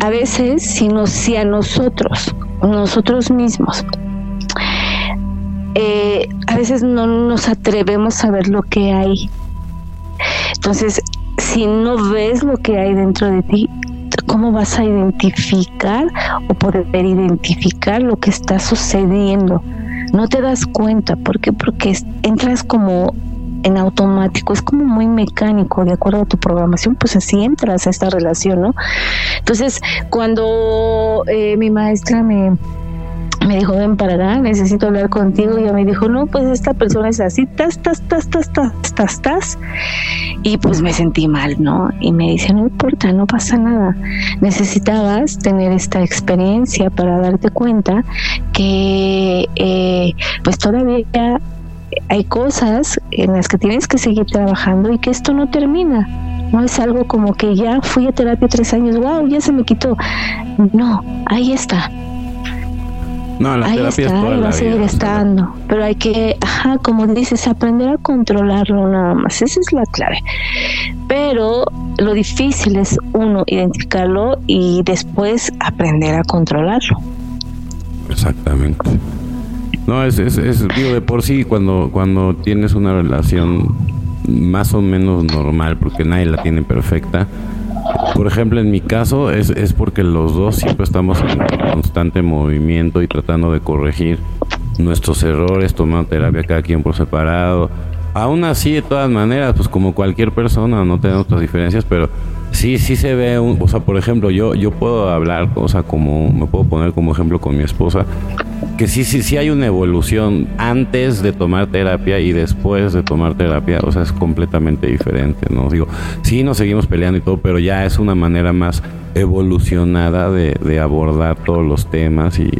a veces, si, no, si a nosotros, nosotros mismos, eh, a veces no nos atrevemos a ver lo que hay. Entonces, si no ves lo que hay dentro de ti, ¿cómo vas a identificar o poder identificar lo que está sucediendo? No te das cuenta, ¿por qué? Porque entras como en automático, es como muy mecánico, de acuerdo a tu programación, pues así entras a esta relación, ¿no? Entonces, cuando eh, mi maestra me, me dijo, ven para necesito hablar contigo. Y ella me dijo, no, pues esta persona es así, tas, tas, tas, tas, tas, tas, tas. Y pues me sentí mal, ¿no? Y me dice, no importa, no pasa nada. Necesitabas tener esta experiencia para darte cuenta que eh, pues todavía hay cosas en las que tienes que seguir trabajando y que esto no termina. No es algo como que ya fui a terapia tres años, wow, ya se me quitó. No, ahí está no, la Ahí terapia está, es va a seguir estando. Pero hay que, ajá, como dices, aprender a controlarlo nada más. Esa es la clave. Pero lo difícil es uno identificarlo y después aprender a controlarlo. Exactamente. No, es, es, es digo, de por sí cuando, cuando tienes una relación más o menos normal, porque nadie la tiene perfecta, por ejemplo, en mi caso es, es porque los dos siempre estamos en constante movimiento y tratando de corregir nuestros errores, tomando terapia cada quien por separado. Aún así, de todas maneras, pues como cualquier persona, no tenemos otras diferencias, pero sí, sí se ve, un, o sea, por ejemplo, yo, yo puedo hablar, o sea, como, me puedo poner como ejemplo con mi esposa, que sí, sí, sí hay una evolución antes de tomar terapia y después de tomar terapia, o sea, es completamente diferente, ¿no? Digo, sí nos seguimos peleando y todo, pero ya es una manera más evolucionada de, de abordar todos los temas y,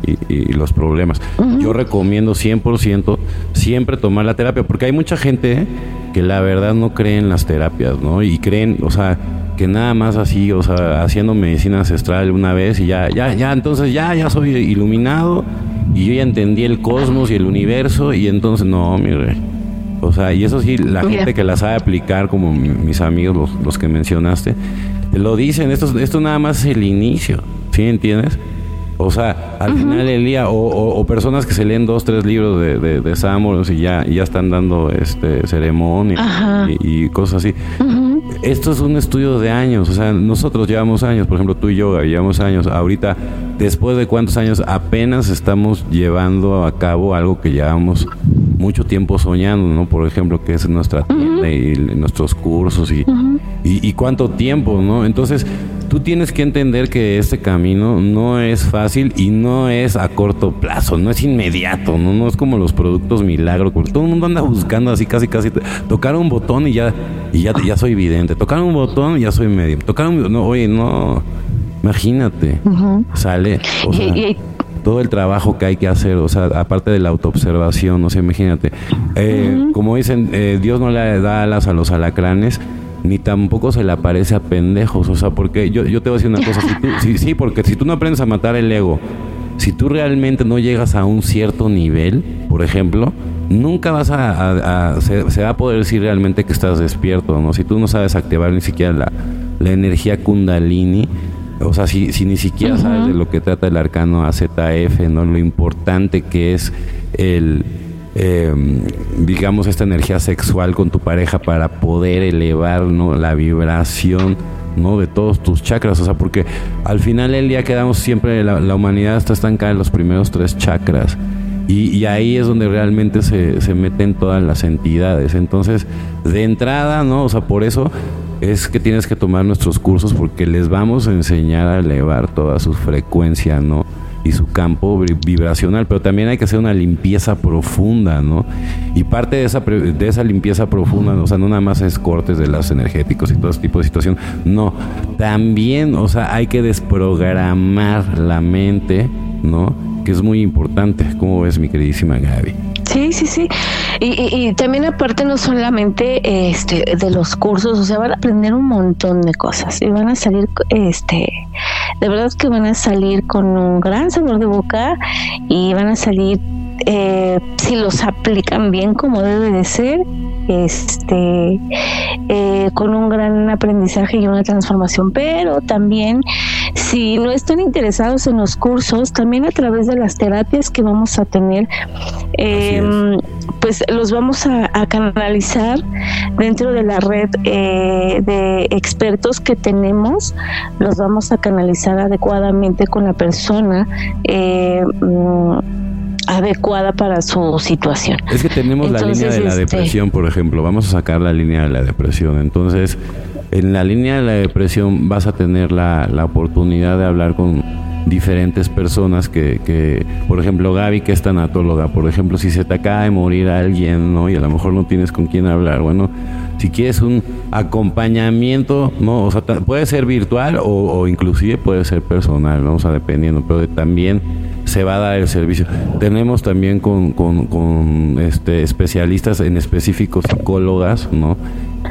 los problemas. Yo recomiendo 100% siempre tomar la terapia, porque hay mucha gente que la verdad no cree en las terapias, ¿no? Y creen, o sea, que nada más así, o sea, haciendo medicina ancestral una vez y ya, ya, ya, entonces ya, ya soy iluminado y yo ya entendí el cosmos y el universo y entonces no, mire. O sea, y eso sí, la gente que la sabe aplicar, como mis amigos, los, los que mencionaste, te lo dicen, esto, esto nada más es el inicio, ¿sí entiendes? O sea, al final del día, o, personas que se leen dos, tres libros de, de, de y ya, ya están dando este ceremonia y, cosas así. Esto es un estudio de años, o sea, nosotros llevamos años, por ejemplo, tú y yo llevamos años. Ahorita, después de cuántos años, apenas estamos llevando a cabo algo que llevamos mucho tiempo soñando, ¿no? Por ejemplo, que es nuestra tienda y nuestros cursos y, y, y cuánto tiempo, ¿no? Entonces, tú tienes que entender que este camino no es fácil y no es a corto plazo, no es inmediato, no, no es como los productos milagro, todo el mundo anda buscando así casi casi tocar un botón y ya y ya, ya soy vidente, tocar un botón y ya soy medio, tocar un no, oye, no, imagínate, sale, todo el trabajo que hay que hacer, o sea, aparte de la autoobservación, o sea, imagínate, eh, como dicen, eh, Dios no le da alas a los alacranes, ni tampoco se le aparece a pendejos. O sea, porque yo, yo te voy a decir una cosa. sí, sí, porque si tú no aprendes a matar el ego, si tú realmente no llegas a un cierto nivel, por ejemplo, nunca vas a, se, va a poder decir realmente que estás despierto, ¿no? Si tú no sabes activar ni siquiera la, la energía kundalini, o sea, si, si ni siquiera sabes de lo que trata el arcano AZF, ¿no? Lo importante que es el eh, digamos, esta energía sexual con tu pareja para poder elevar ¿no? la vibración ¿no? de todos tus chakras. O sea, porque al final del día quedamos siempre, la, la humanidad está estancada en los primeros tres chakras. Y, ahí es donde realmente se, se, meten todas las entidades. Entonces, de entrada, ¿no? O sea, por eso es que tienes que tomar nuestros cursos porque les vamos a enseñar a elevar toda su frecuencia, ¿no? y su campo vibracional, pero también hay que hacer una limpieza profunda, ¿no? Y parte de esa, de esa limpieza profunda, o sea, no nada más es cortes de los energéticos y todo ese tipo de situación, no, también, o sea, hay que desprogramar la mente, ¿no? Que es muy importante, ¿cómo ves mi queridísima Gaby? Sí, sí, sí. Y, también aparte no solamente este de los cursos, o sea, van a aprender un montón de cosas y van a salir, este, de verdad que van a salir con un gran sabor de boca y van a salir eh, si los aplican bien como debe de ser, este, eh, con un gran aprendizaje y una transformación, pero también si no están interesados en los cursos, también a través de las terapias que vamos a tener, em, pues los vamos a, canalizar dentro de la red eh, de expertos que tenemos, los vamos a canalizar adecuadamente con la persona. Eh, mm, adecuada para su situación. Es que tenemos la línea de la este, depresión, por ejemplo, vamos a sacar la línea de la depresión. Entonces, en la línea de la depresión vas a tener la, la oportunidad de hablar con diferentes personas que, que, por ejemplo, Gaby, que es tanatóloga, por ejemplo, si se te acaba de morir alguien, ¿no? Y a lo mejor no tienes con quién hablar, bueno, si quieres un acompañamiento, ¿no? O sea, puede ser virtual o, o inclusive puede ser personal, ¿no? O dependiendo, pero también se va a dar el servicio. Tenemos también con, con, este, especialistas, en específico psicólogas, ¿no?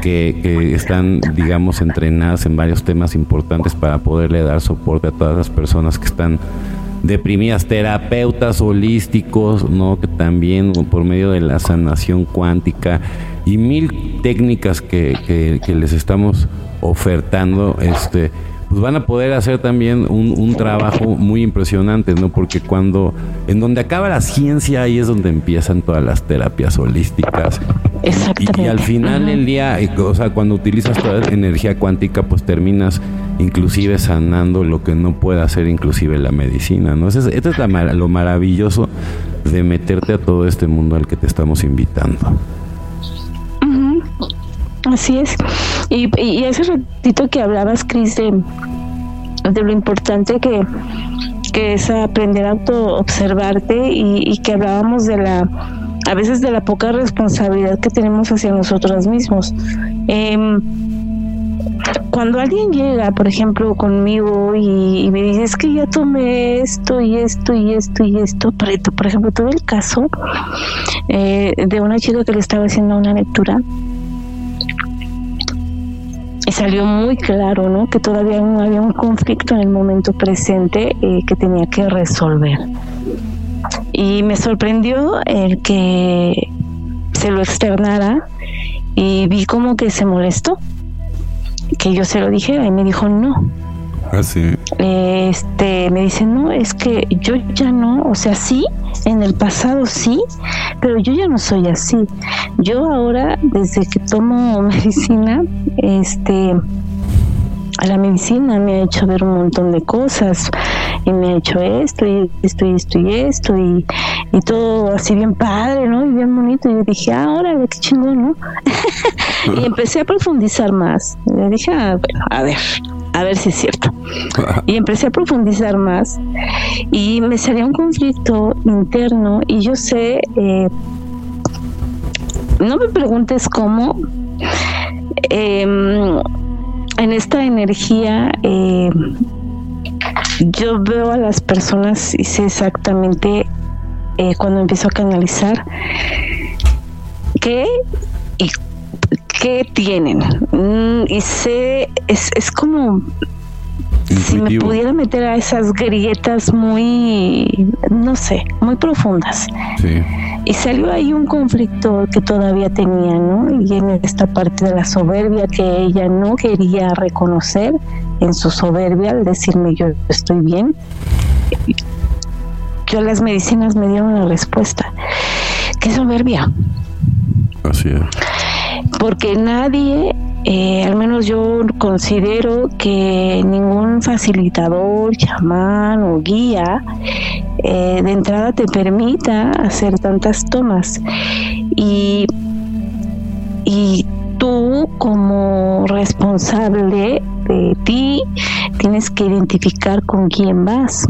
Que, que, están, digamos, entrenadas en varios temas importantes para poderle dar soporte a todas las personas que están deprimidas, terapeutas holísticos, ¿no? Que también por medio de la sanación cuántica y mil técnicas que, que, que les estamos ofertando, este pues van a poder hacer también un, un, trabajo muy impresionante, ¿no? Porque cuando, en donde acaba la ciencia, ahí es donde empiezan todas las terapias holísticas Exactamente. Y, al final del día, eh, o sea, cuando utilizas toda la energía cuántica, pues terminas inclusive sanando lo que no puede hacer inclusive la medicina, ¿no? Esto es, lo maravilloso de meterte a todo este mundo al que te estamos invitando. Así es. Y, y, ese ratito que hablabas, Cris, de, de lo importante que, que es aprender a auto-observarte y, y que hablábamos de la a veces de la poca responsabilidad que tenemos hacia nosotros mismos. Em, cuando alguien llega, por ejemplo, conmigo y, me dice, es que ya tomé esto y esto y esto y esto, por, ejemplo, todo el caso eh, de una chica que le estaba haciendo una lectura, salió muy claro, ¿no? Que todavía había un conflicto en el momento presente eh, que tenía que resolver. Y me sorprendió el que se lo externara y vi como que se molestó que yo se lo dijera y me dijo no. Ah, este, me dice, no, es que yo ya no, o sea, sí, en el pasado sí, pero yo ya no soy así. Yo ahora, desde que tomo medicina, este, la medicina me ha hecho ver un montón de cosas y me ha hecho esto y esto y esto y esto y, todo así bien padre, ¿no? Y bien bonito. Y yo dije, ah, órale, qué chingón, ¿no? y empecé a profundizar más. Le dije, ah, a ver, a ver si es cierto. Y empecé a profundizar más y me salía un conflicto interno y yo sé, eh, no me preguntes cómo, em, en esta energía eh, yo veo a las personas y sé exactamente eh, cuando empiezo a canalizar qué y qué tienen. Mm, y sé, es, es como si me pudiera meter a esas grietas muy, no sé, muy profundas. Y salió ahí un conflicto que todavía tenía, ¿no? Y en esta parte de la soberbia que ella no quería reconocer, en su soberbia, al decirme yo estoy bien, yo las medicinas me dieron la respuesta. ¿Qué soberbia? Así es. Porque nadie eh, al menos yo considero que ningún facilitador, chamán o guía eh, de entrada te permita hacer tantas tomas. Y, y tú como responsable de ti tienes que identificar con quién vas.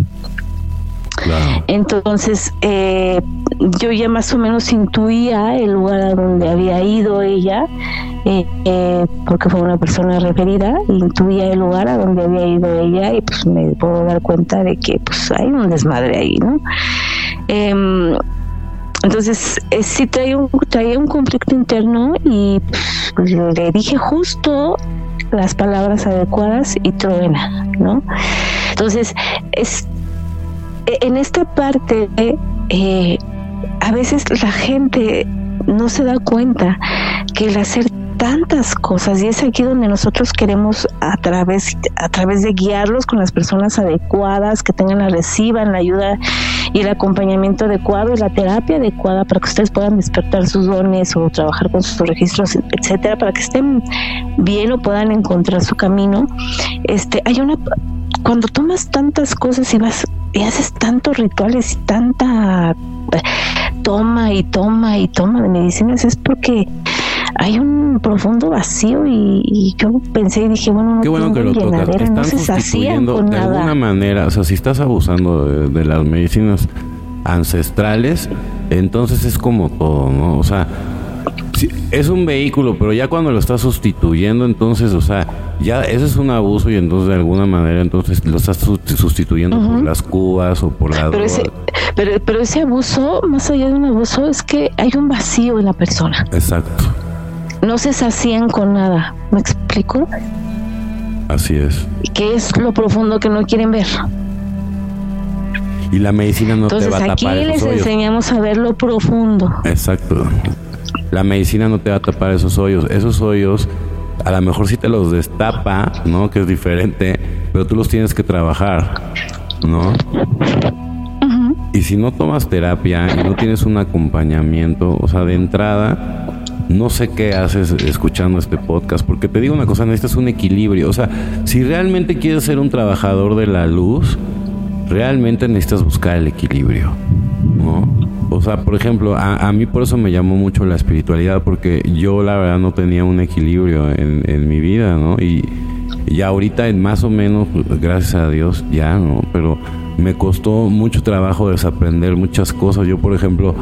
Entonces, eh, yo ya más o menos intuía el lugar a donde había ido ella, eh, eh, porque fue una persona referida, intuía el lugar a donde había ido ella y pues me puedo dar cuenta de que pues hay un desmadre ahí, ¿no? Em, entonces, sí traía un, traía un conflicto interno y pues, le dije justo las palabras adecuadas y truena, ¿no? Entonces, es en esta parte, eh, a veces la gente no se da cuenta que el hacer tantas cosas y es aquí donde nosotros queremos a través a través de guiarlos con las personas adecuadas que tengan la reciban la ayuda y el acompañamiento adecuado y la terapia adecuada para que ustedes puedan despertar sus dones o trabajar con sus registros etcétera para que estén bien o puedan encontrar su camino. Este hay una cuando tomas tantas cosas y vas y haces tantos rituales y tanta toma y toma y toma de medicinas es porque hay un profundo vacío y, yo pensé y dije bueno no qué bueno que lo tocas. están no sustituyendo de alguna manera o sea si estás abusando de las medicinas ancestrales entonces es como todo no o sea es un vehículo, pero ya cuando lo estás sustituyendo, entonces, o sea, ya ese es un abuso y entonces de alguna manera entonces lo estás sustituyendo por las cubas o por la pero ese, pero, pero ese abuso, más allá de un abuso, es que hay un vacío en la persona. Exacto. No se sacían con nada. ¿Me explico? Así es. ¿Qué es lo profundo que no quieren ver? Y la medicina no te va a tapar aquí les enseñamos a ver lo profundo. Exacto. La medicina no te va a tapar esos hoyos. Esos hoyos a lo mejor sí te los destapa, ¿no? Que es diferente, pero tú los tienes que trabajar, ¿no? Y si no tomas terapia y no tienes un acompañamiento, o sea, de entrada, no sé qué haces escuchando este podcast, porque te digo una cosa, necesitas un equilibrio. O sea, si realmente quieres ser un trabajador de la luz, realmente necesitas buscar el equilibrio, ¿no? O sea, por ejemplo, a, mí por eso me llamó mucho la espiritualidad, porque yo la verdad no tenía un equilibrio en, mi vida, ¿no? Y, y ahorita más o menos, gracias a Dios, ya, ¿no? Pero me costó mucho trabajo desaprender muchas cosas. Yo, por ejemplo,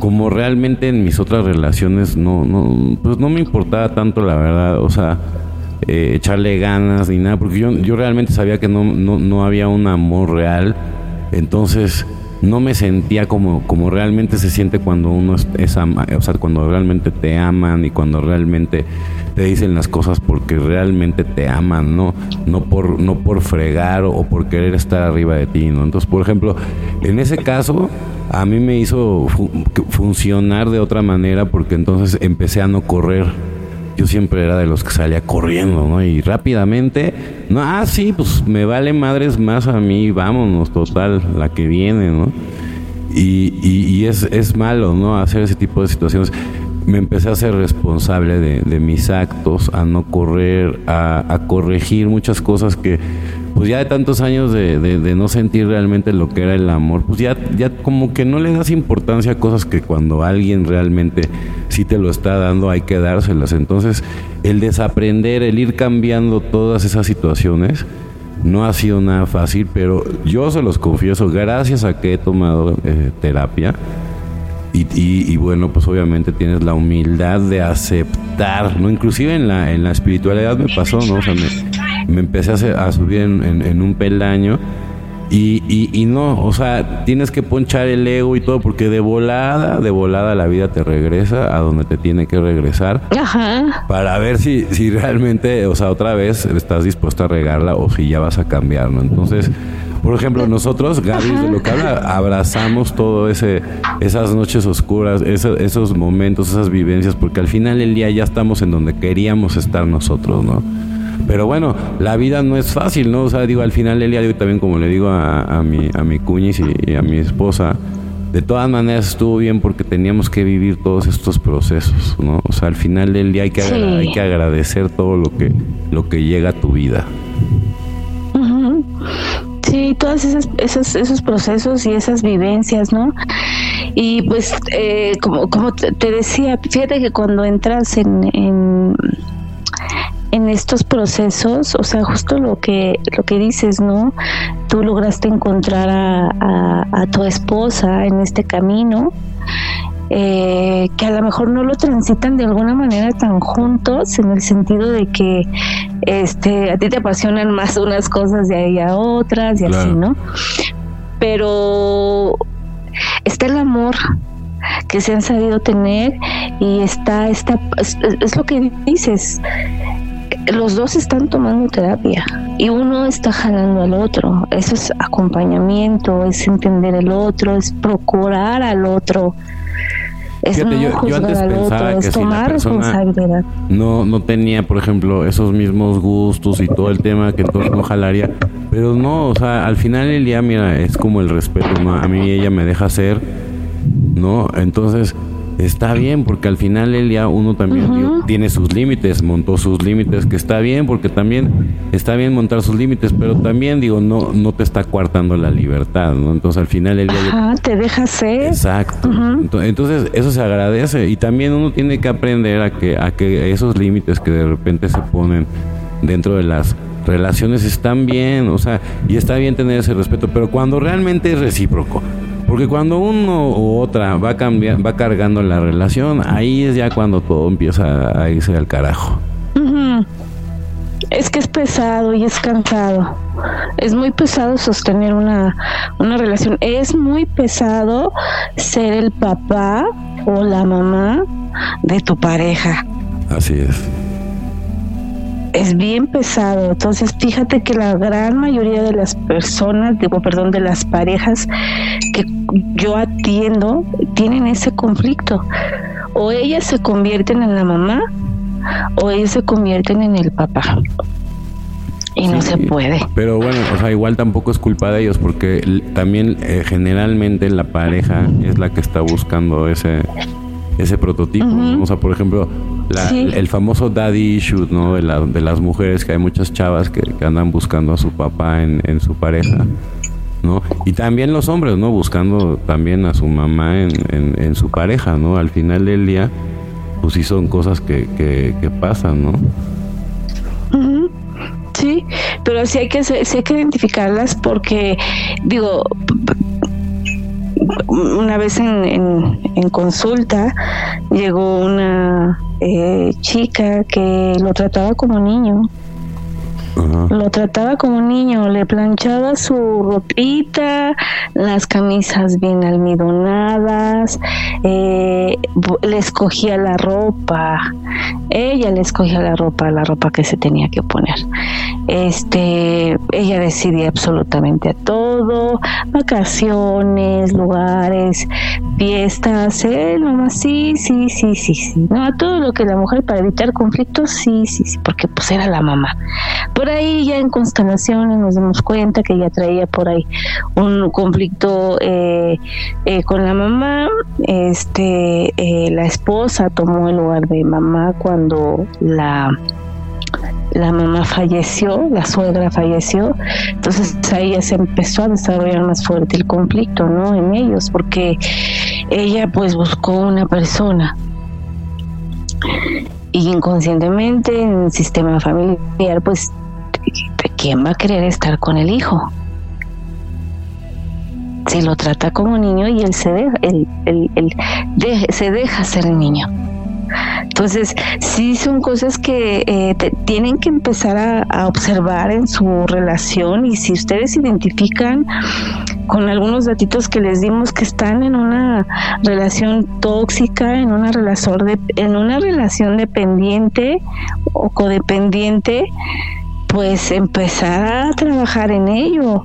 como realmente en mis otras relaciones no, no, pues no me importaba tanto la verdad, o sea, eh, echarle ganas ni nada, porque yo, yo realmente sabía que no, no, no había un amor real, entonces no me sentía como, como realmente se siente cuando uno es, es o sea, cuando realmente te aman y cuando realmente te dicen las cosas porque realmente te aman, ¿no? No por, no por fregar o por querer estar arriba de ti, ¿no? Entonces, por ejemplo, en ese caso, a mí me hizo funcionar de otra manera porque entonces empecé a no correr. Yo siempre era de los que salía corriendo, ¿no? Y rápidamente, no, ah, sí, pues me vale madres más a mí, vámonos, total, la que viene, ¿no? Y, y, es, es malo, ¿no? Hacer ese tipo de situaciones me empecé a ser responsable de, mis actos, a no correr, a, corregir muchas cosas que, pues ya de tantos años de, no sentir realmente lo que era el amor, pues ya, ya como que no le das importancia a cosas que cuando alguien realmente sí te lo está dando hay que dárselas. Entonces, el desaprender, el ir cambiando todas esas situaciones, no ha sido nada fácil, pero yo se los confieso, gracias a que he tomado eh, terapia, y, bueno, pues obviamente tienes la humildad de aceptar, ¿no? Inclusive en la, en la espiritualidad me pasó, ¿no? O sea, me, empecé a, subir en, un peldaño y, y, no, o sea, tienes que ponchar el ego y todo porque de volada, de volada la vida te regresa a donde te tiene que regresar. Ajá. Para ver si, si realmente, o sea, otra vez estás dispuesto a regarla o si ya vas a cambiar, ¿no? Entonces... Por ejemplo, nosotros, Gaby, de lo que habla, abrazamos todo ese, esas noches oscuras, esos, momentos, esas vivencias, porque al final del día ya estamos en donde queríamos estar nosotros, ¿no? Pero bueno, la vida no es fácil, ¿no? O sea, digo, al final del día, yo también como le digo a, mi, a mi cuñis y, a mi esposa, de todas maneras estuvo bien porque teníamos que vivir todos estos procesos, ¿no? O sea, al final del día hay que, hay que agradecer todo lo que, lo que llega a tu vida. Sí, todos esos, esos, esos procesos y esas vivencias, ¿no? Y pues, eh, como, como te decía, fíjate que cuando entras en, en, estos procesos, o sea, justo lo que, lo que dices, ¿no? Tú lograste encontrar a, a tu esposa en este camino eh, que a lo mejor no lo transitan de alguna manera tan juntos en el sentido de que este a ti te apasionan más unas cosas ahí a otras y así, ¿no? Pero está el amor que se han sabido tener y está, está es, es lo que dices los dos están tomando terapia y uno está jalando al otro. Eso es acompañamiento, es entender el otro, es procurar al otro yo, antes pensaba que si la persona no, no tenía, por ejemplo, esos mismos gustos y todo el tema, que entonces no jalaría. Pero no, o sea, al final el día, mira, es como el respeto, A mí ella me deja ser, ¿no? Entonces, está bien, porque al final el día uno también tiene sus límites, montó sus límites, que está bien, porque también está bien montar sus límites, pero también digo, no, no te está coartando la libertad, ¿no? Entonces al final el día... te deja ser. Exacto. Entonces eso se agradece y también uno tiene que aprender a que, a que esos límites que de repente se ponen dentro de las relaciones están bien, o sea, y está bien tener ese respeto, pero cuando realmente es recíproco, porque cuando uno u otra va, cambiando, va cargando la relación, ahí es ya cuando todo empieza a irse al carajo. Es que es pesado y es cansado. Es muy pesado sostener una, una relación. Es muy pesado ser el papá o la mamá de tu pareja. Así es es bien pesado. Entonces, fíjate que la gran mayoría de las personas, digo, perdón, de las parejas que yo atiendo, tienen ese conflicto. O ellas se convierten en la mamá o ellos se convierten en el papá. Y no se puede. Pero bueno, o sea, igual tampoco es culpa de ellos porque también eh, generalmente la pareja es la que está buscando ese ese prototipo. O sea, por ejemplo, el famoso daddy issue, ¿no? De, de las mujeres, que hay muchas chavas que, andan buscando a su papá en, en, su pareja, ¿no? Y también los hombres, ¿no? Buscando también a su mamá en, en, su pareja, ¿no? Al final del día, pues sí son cosas que, que, pasan, ¿no? Sí, pero sí hay que, sí hay que identificarlas porque, digo, una vez en, en, consulta llegó una eh, chica que lo trataba como niño lo trataba como un niño, le planchaba su ropita, las camisas bien almidonadas, eh, le escogía la ropa, ella le escogía la ropa, la ropa que se tenía que poner. Este, ella decidía absolutamente todo, vacaciones, lugares, fiestas, él nomás sí, sí, sí, sí, sí, no, a todo lo que la mujer para evitar conflictos, sí, sí, sí, porque pues era la mamá. Por ahí ya en constelaciones nos dimos cuenta que ella traía por ahí un conflicto eh, eh, con la mamá. Este, eh, la esposa tomó el lugar de mamá cuando la la mamá falleció, la suegra falleció, entonces ahí ya se empezó a desarrollar más fuerte el conflicto, ¿no? En ellos, porque ella pues buscó una persona y inconscientemente en el sistema familiar pues ¿quién va a querer estar con el hijo? Si lo trata como niño y él se deja, se deja ser niño. Entonces, sí son cosas que eh, tienen que empezar a, observar en su relación y si ustedes identifican con algunos datitos que les dimos que están en una relación tóxica, en una relación, en una relación dependiente o codependiente, pues empezar a trabajar en ello.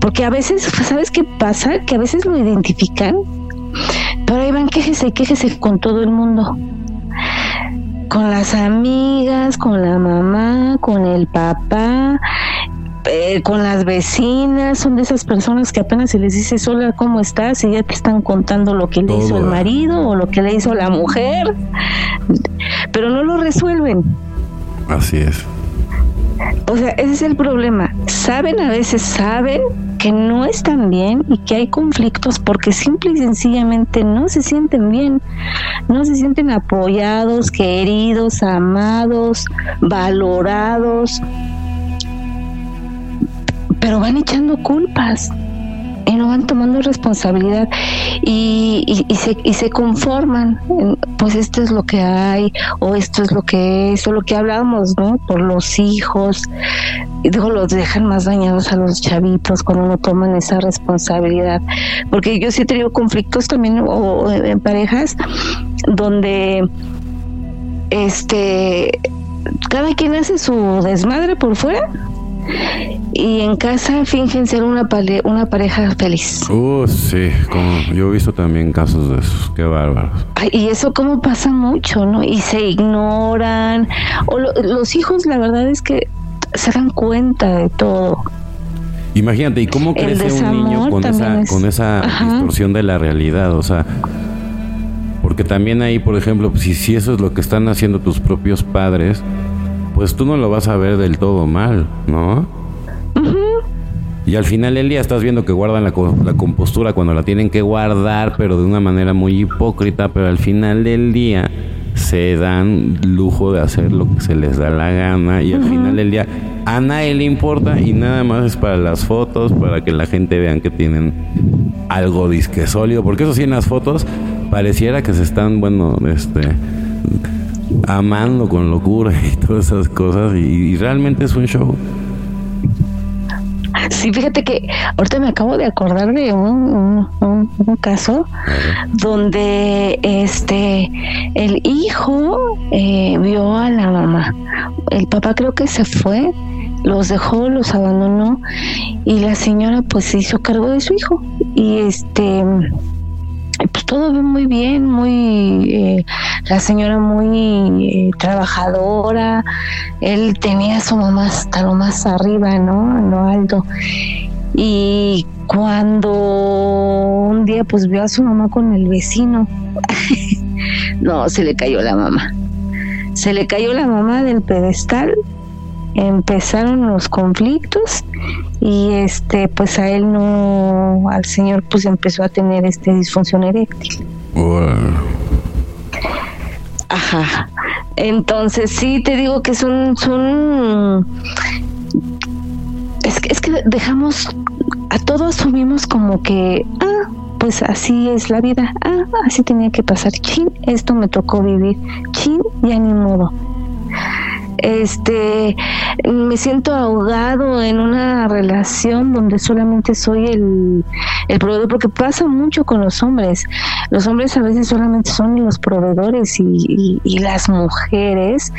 Porque a veces, ¿sabes qué pasa? Que a veces lo identifican, pero ahí van quejese, quejese con todo el mundo. Con las amigas, con la mamá, con el papá, eh, con las vecinas, son de esas personas que apenas se les dice, hola, ¿cómo estás? Y ya te están contando lo que le hizo el marido o lo que le hizo la mujer, pero no lo resuelven. Así es. O sea, ese es el problema. Saben, a veces saben que no están bien y que hay conflictos porque simple y sencillamente no se sienten bien, no se sienten apoyados, queridos, amados, valorados, pero van echando culpas no van tomando responsabilidad y, y, se, y se conforman, pues esto es lo que hay, o esto es lo que es, o lo que hablábamos, ¿no? Por los hijos, y digo, los dejan más dañados a los chavitos cuando no toman esa responsabilidad, porque yo sí he tenido conflictos también o, en parejas donde este cada quien hace su desmadre por fuera y en casa fingen ser una, una pareja feliz. Uh, sí, como yo he visto también casos de esos, qué bárbaros. y eso como pasa mucho, ¿no? Y se ignoran. O los hijos, la verdad es que se dan cuenta de todo. Imagínate, ¿y cómo crece un niño con esa, con esa distorsión de la realidad? O sea, porque también ahí, por ejemplo, si, si eso es lo que están haciendo tus propios padres, pues tú no lo vas a ver del todo mal, ¿no? Y al final del día estás viendo que guardan la, la, compostura cuando la tienen que guardar, pero de una manera muy hipócrita, pero al final del día se dan lujo de hacer lo que se les da la gana y al final del día a nadie le importa y nada más es para las fotos, para que la gente vean que tienen algo disque sólido, porque eso sí en las fotos pareciera que se están, bueno, este amando con locura y todas esas cosas y, realmente es un show. Sí, fíjate que ahorita me acabo de acordar de un, un, caso donde este el hijo eh, vio a la mamá. El papá creo que se fue, los dejó, los abandonó y la señora pues se hizo cargo de su hijo y este pues todo muy bien, muy eh, la señora muy eh, trabajadora, él tenía a su mamá hasta lo más arriba, ¿no? En lo alto. Y cuando un día pues vio a su mamá con el vecino, no, se le cayó la mamá. Se le cayó la mamá del pedestal, empezaron los conflictos y este pues a él no al señor pues empezó a tener este disfunción eréctil. Ajá. Entonces sí te digo que son son es que, es que dejamos a todos asumimos como que ah pues así es la vida. Ah, así tenía que pasar. Chin, esto me tocó vivir. Chin, ya ni modo este me siento ahogado en una relación donde solamente soy el, el proveedor, porque pasa mucho con los hombres. Los hombres a veces solamente son los proveedores y, y, las mujeres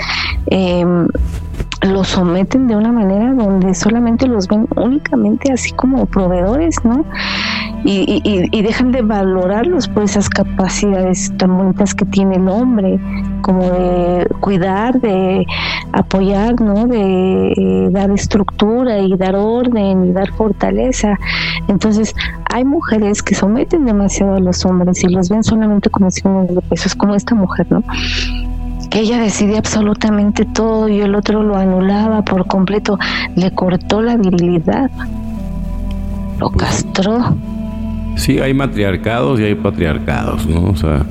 eh, los someten de una manera donde solamente los ven únicamente así como proveedores, ¿no? Y, dejan de valorarlos por esas capacidades tan bonitas que tiene el hombre, como de cuidar, de apoyar, ¿no? De eh, dar estructura y dar orden y dar fortaleza. Entonces, hay mujeres que someten demasiado a los hombres y los ven solamente como signos de pesos, como esta mujer, ¿no? Que ella decidía absolutamente todo y el otro lo anulaba por completo, le cortó la virilidad, lo pues castró. Sí, hay matriarcados y hay patriarcados, ¿no? O sea,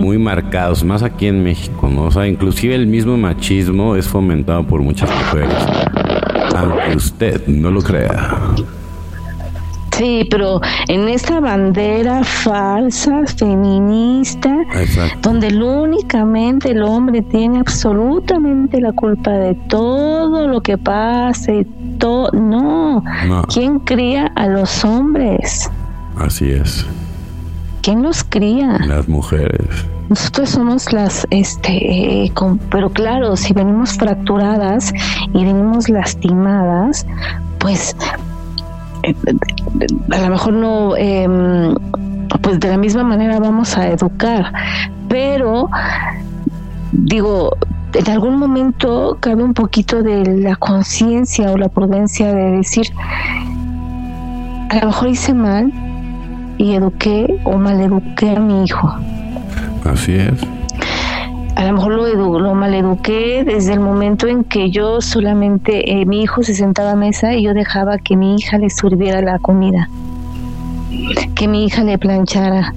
muy, marcados, más aquí en México, ¿no? O sea, inclusive el mismo machismo es fomentado por muchas mujeres, aunque usted no lo crea. Sí, pero en esta bandera falsa, feminista, donde únicamente el hombre tiene absolutamente la culpa de todo lo que y todo. No. ¿Quién cría a los hombres? Así es. ¿Quién los cría? Las mujeres. Nosotros somos las, este, pero claro, si venimos fracturadas y venimos lastimadas, pues a lo mejor no, em, pues de la misma manera vamos a educar, pero digo, en algún momento cabe un poquito de la conciencia o la prudencia de decir, a lo mejor hice mal y eduqué o mal eduqué a mi hijo. Así es a lo mejor lo, lo maleduqué desde el momento en que yo solamente, eh, mi hijo se sentaba a mesa y yo dejaba que mi hija le sirviera la comida, que mi hija le planchara.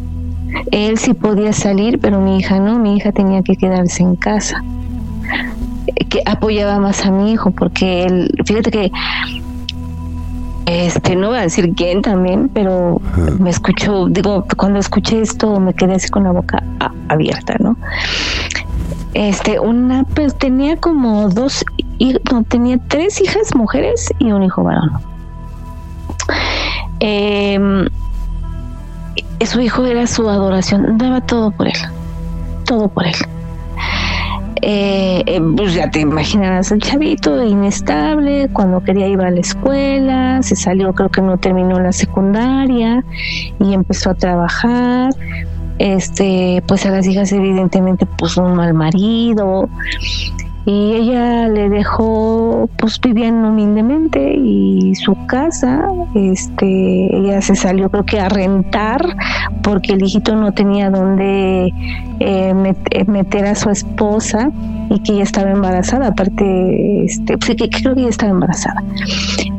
Él sí podía salir, pero mi hija no, mi hija tenía que quedarse en casa. Que apoyaba más a mi hijo, porque él, fíjate que este no voy a decir quién también, pero me escuchó, digo, cuando escuché esto me quedé así con la boca abierta, ¿no? Este, una, pues tenía como dos, no, tenía tres hijas mujeres y un hijo varón. Eh, su hijo era su adoración, daba todo por él, todo por él. Eh, eh, pues ya te imaginarás el chavito inestable, cuando quería ir a la escuela, se salió, creo que no terminó la secundaria y empezó a trabajar, este pues a las hijas evidentemente puso un mal marido. Y ella le dejó pues vivían humildemente y su casa este ella se salió creo que a rentar porque el hijito no tenía donde eh, eh, meter a su esposa y que ella estaba embarazada. Aparte este pues, que, creo que ella estaba embarazada.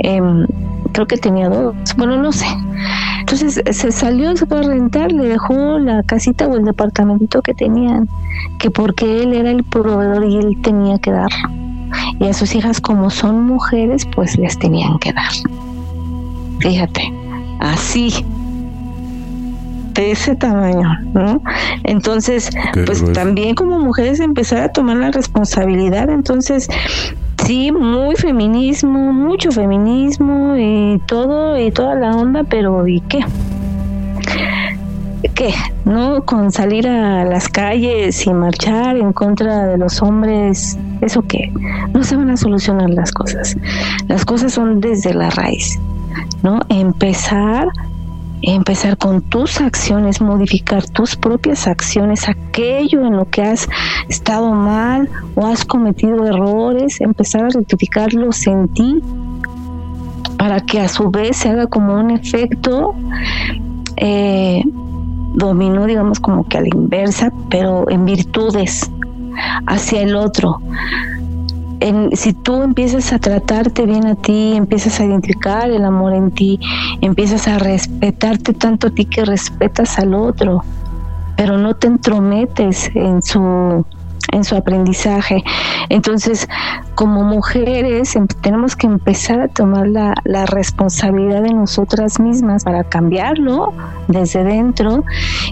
Em, creo que tenía dos. Bueno no sé entonces se salió, se fue a rentar, le dejó la casita o el departamento que tenían, que porque él era el proveedor y él tenía que dar. Y a sus hijas, como son mujeres, pues les tenían que dar. Fíjate, así, de ese tamaño, ¿no? Entonces, pues también como mujeres empezar a tomar la responsabilidad, entonces sí, muy feminismo, mucho feminismo y todo y toda la onda, pero ¿y qué? ¿Qué? ¿No? Con salir a las calles y marchar en contra de los hombres, ¿eso qué? No se van a solucionar las cosas. Las cosas son desde la raíz, ¿no? Empezar empezar con tus acciones, modificar tus propias acciones, aquello en lo que has estado mal o has cometido errores, empezar a rectificarlos en ti para que a su vez se haga como un efecto eh, dominó, digamos, como que a la inversa, pero en virtudes hacia el otro. Si tú empiezas a tratarte bien a ti, empiezas a identificar el amor en ti, empiezas a respetarte tanto a ti que respetas al otro, pero no te entrometes en su en su aprendizaje. Entonces, como mujeres, em, tenemos que empezar a tomar la, la, responsabilidad de nosotras mismas para cambiarlo desde dentro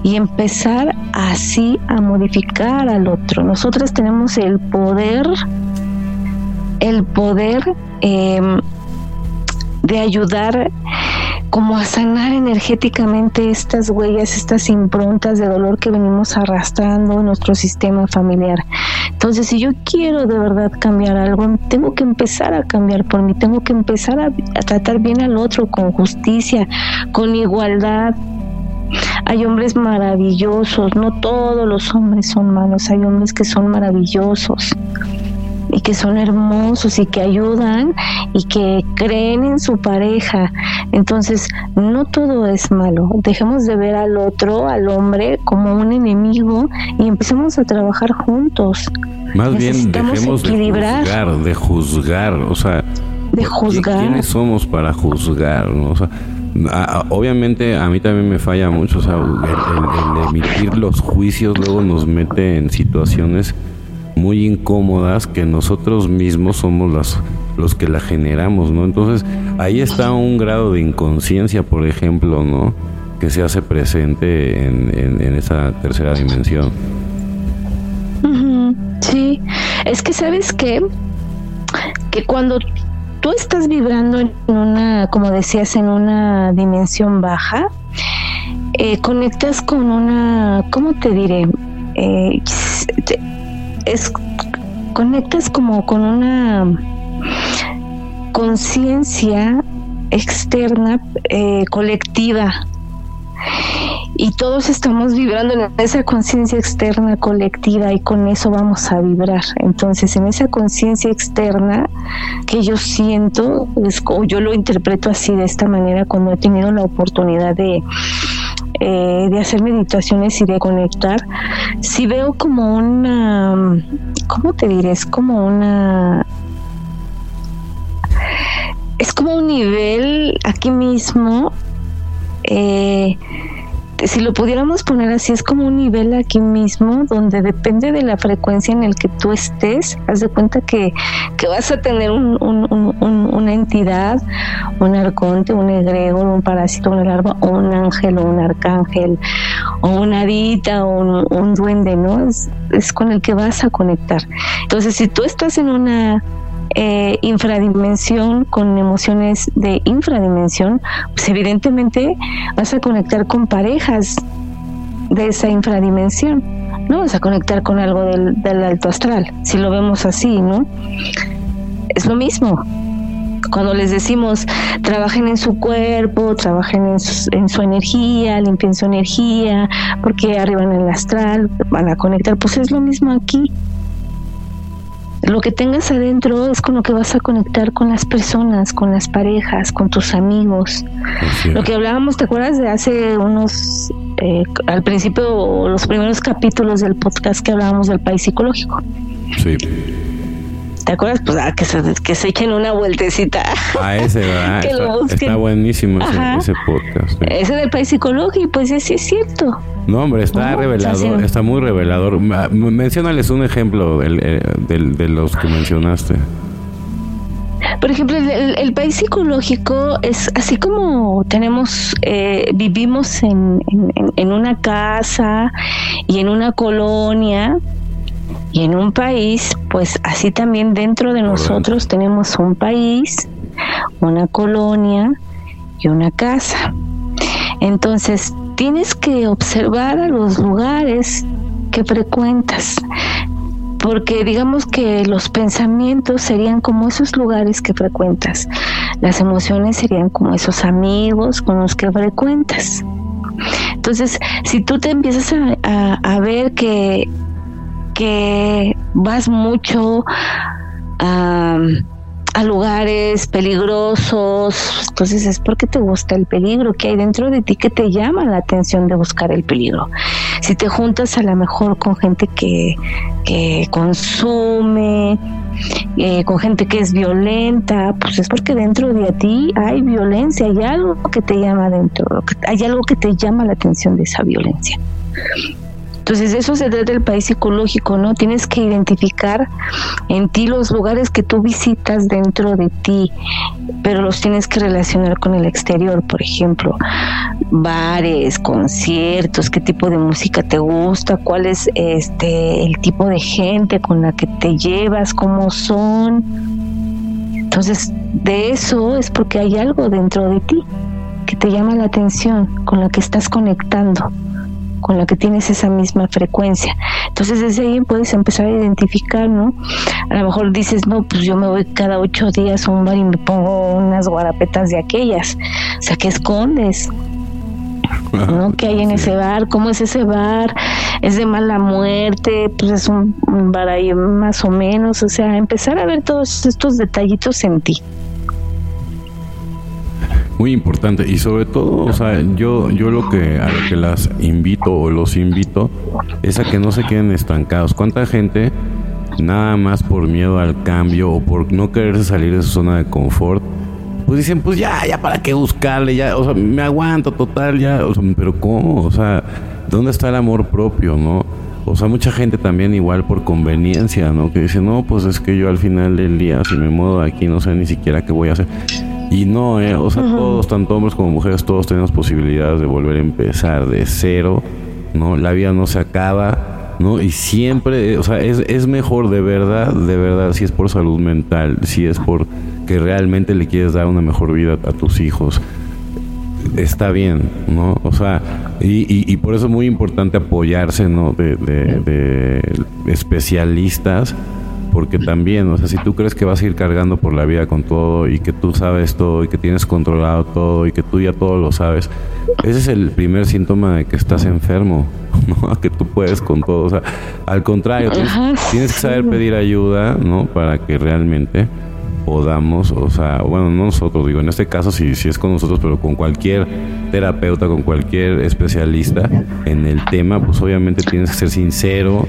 y empezar así a modificar al otro. Nosotras tenemos el poder, el poder eh, de ayudar como a sanar energéticamente estas huellas, estas improntas de dolor que venimos arrastrando en nuestro sistema familiar. Entonces, si yo quiero de verdad cambiar algo, tengo que empezar a cambiar por mí, tengo que empezar a, a tratar bien al otro con justicia, con igualdad, hay hombres maravillosos, no todos los hombres son malos, hay hombres que son maravillosos y que son hermosos y que ayudan y que creen en su pareja. Entonces, no todo es malo. Dejemos de ver al otro, al hombre, como un enemigo y empecemos a trabajar juntos. Más bien dejemos de juzgar, de juzgar, o sea, de juzgar. ¿Quiénes somos para juzgar? O sea, obviamente a mí también me falla mucho, o sea, el emitir los juicios luego nos mete en situaciones muy incómodas que nosotros mismos somos las, los que la generamos, ¿no? Entonces, ahí está un grado de inconsciencia, por ejemplo, ¿no? Que se hace presente en, en, esa tercera dimensión. Sí, es que sabes que, que cuando tú estás vibrando en una, como decías, en una dimensión baja, eh, conectas con una, ¿cómo te diré? Eh, es conectas como con una conciencia externa eh, colectiva y todos estamos vibrando en esa conciencia externa colectiva y con eso vamos a vibrar. Entonces, en esa conciencia externa que yo siento, o yo lo interpreto así de esta manera cuando he tenido la oportunidad de eh, de hacer meditaciones y de conectar, si veo como una, ¿cómo te diré? Es como una... Es como un nivel aquí mismo eh, si lo pudiéramos poner así, es como un nivel aquí mismo donde depende de la frecuencia en el que tú estés, haz de cuenta que, vas a tener un, una entidad, un arconte, un egregor, un parásito, una larva, o un ángel, o un arcángel, o una hadita, o un, duende, ¿no? Es, es con el que vas a conectar. Entonces, si tú estás en una eh, infradimensión con emociones de infradimensión, pues evidentemente vas a conectar con parejas de esa infradimensión. No vas a conectar con algo del, alto astral, si lo vemos así, ¿no? Es lo mismo cuando les decimos trabajen en su cuerpo, trabajen en su, en su, energía, limpien su energía, porque arriba en el astral van a conectar, pues es lo mismo aquí lo que tengas adentro es con lo que vas a conectar con las personas, con las parejas, con tus amigos. Lo que hablábamos, ¿te acuerdas de hace unos, eh, al principio, los primeros capítulos del podcast que hablábamos del país psicológico? Sí. ¿Te acuerdas? Pues ah, que, se, que se echen una vueltecita. Ah, ese, ¿verdad? está, buenísimo ese, podcast. Ese del país psicológico, pues sí es cierto. No, hombre, está revelador, está muy revelador. Menciónales un ejemplo de los que mencionaste. Por ejemplo, el, país psicológico es así como tenemos, eh, vivimos en, en, una casa y en una colonia y en un país, pues así también dentro de nosotros tenemos un país, una colonia y una casa. Entonces, tienes que observar a los lugares que frecuentas, porque digamos que los pensamientos serían como esos lugares que frecuentas, las emociones serían como esos amigos con los que frecuentas. Entonces, si tú te empiezas a, ver que, que vas mucho a lugares peligrosos. Entonces es porque te gusta el peligro que hay dentro de ti que te llama la atención de buscar el peligro. Si te juntas a lo mejor con gente que, que consume, eh, con gente que es violenta, pues es porque dentro de ti hay violencia, hay algo que te llama dentro, hay algo que te llama la atención de esa violencia. Entonces, eso se trata del país psicológico, ¿no? Tienes que identificar en ti los lugares que tú visitas dentro de ti, pero los tienes que relacionar con el exterior, por ejemplo, bares, conciertos, qué tipo de música te gusta, cuál es este el tipo de gente con la que te llevas, cómo son. Entonces, de eso es porque hay algo dentro de ti que te llama la atención, con la que estás conectando con la que tienes esa misma frecuencia. Entonces desde ahí puedes empezar a identificar, ¿no? A lo mejor dices, no, pues yo me voy cada ocho días a un bar y me pongo unas guarapetas de aquellas. O sea, ¿qué escondes? ¿no? ¿Qué hay en ese bar? ¿Cómo es ese bar? ¿Es de mala muerte? Pues es un, un bar ahí más o menos. O sea, empezar a ver todos estos detallitos en ti. Muy importante y sobre todo, o sea, yo yo lo que a lo que las invito o los invito es a que no se queden estancados. ¿Cuánta gente nada más por miedo al cambio o por no quererse salir de su zona de confort, pues dicen, pues ya, ya para qué buscarle, ya, o sea, me aguanto total, ya, o sea, pero ¿cómo? O sea, ¿dónde está el amor propio, no? O sea, mucha gente también igual por conveniencia, ¿no? Que dice, no, pues es que yo al final del día, si me muevo de aquí, no sé ni siquiera qué voy a hacer. Y no, eh, o sea, todos, tanto hombres como mujeres, todos tenemos posibilidades de volver a empezar de cero, ¿no? La vida no se acaba, ¿no? Y siempre, o sea, es, es mejor de verdad, de verdad, si es por salud mental, si es por que realmente le quieres dar una mejor vida a tus hijos, está bien, ¿no? O sea, y, y, por eso es muy importante apoyarse, ¿no? De, de, de especialistas porque también, o sea, si tú crees que vas a ir cargando por la vida con todo y que tú sabes todo y que tienes controlado todo y que tú ya todo lo sabes, ese es el primer síntoma de que estás enfermo, ¿no? Que tú puedes con todo, o sea, al contrario, tienes, que saber pedir ayuda, ¿no? Para que realmente podamos, o sea, bueno, no nosotros, digo, en este caso si, si es con nosotros, pero con cualquier terapeuta, con cualquier especialista en el tema, pues obviamente tienes que ser sincero,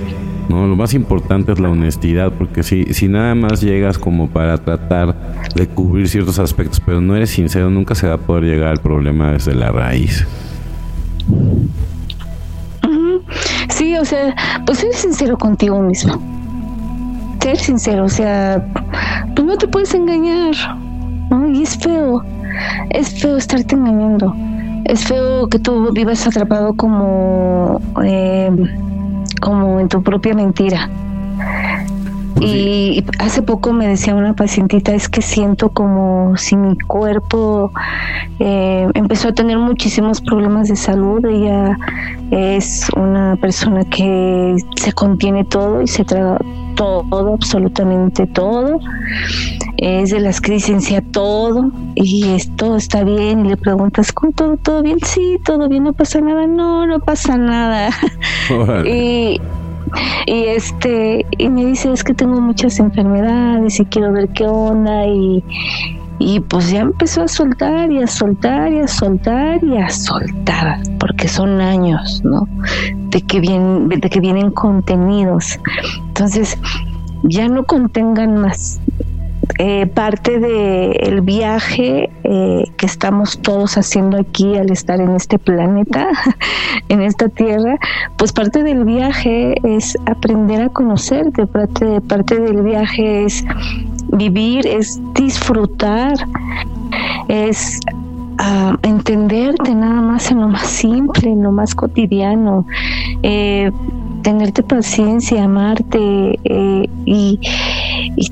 ¿no? Lo más importante es la honestidad, porque si, si nada más llegas como para tratar de cubrir ciertos aspectos, pero no eres sincero, nunca se va a poder llegar al problema desde la raíz. Sí, o sea, pues ser sincero contigo mismo. Ser sincero, o sea, tú no te puedes engañar, ¿no? Y es feo, es feo estarte engañando. Es feo que tú vivas atrapado como... Eh, como en tu propia mentira. Pues y hace poco me decía una pacientita, es que siento como si mi cuerpo eh, empezó a tener muchísimos problemas de salud. Ella es una persona que se contiene todo y se traga todo, absolutamente todo. Es de las que dicen sí a todo y es, todo está bien. Y le preguntas, ¿cómo todo, todo bien? Sí, todo bien, no pasa nada. No, no pasa nada. y y este y me dice es que tengo muchas enfermedades y quiero ver qué onda y y pues ya empezó a soltar y a soltar y a soltar y a soltar porque son años no de que vienen de que vienen contenidos. Entonces ya no contengan más eh, parte del viaje eh, que estamos todos haciendo aquí al estar en este planeta, en esta tierra, pues parte del viaje es aprender a conocerte, parte, parte del viaje es vivir, es disfrutar, es ah, entenderte nada más en lo más simple, en lo más cotidiano. Eh, tenerte paciencia, amarte y, y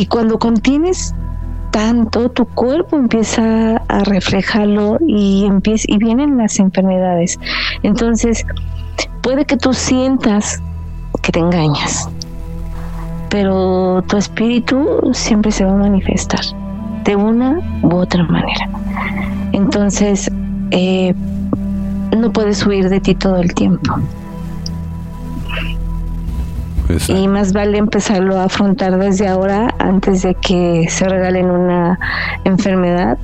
y cuando contienes tanto, tu cuerpo empieza a reflejarlo y, empieza, y vienen las enfermedades. Entonces, puede que tú sientas que te engañas, pero tu espíritu siempre se va a manifestar de una u otra manera. Entonces, eh, no puedes huir de ti todo el tiempo. Y más vale empezarlo a afrontar desde ahora antes de que se regalen una enfermedad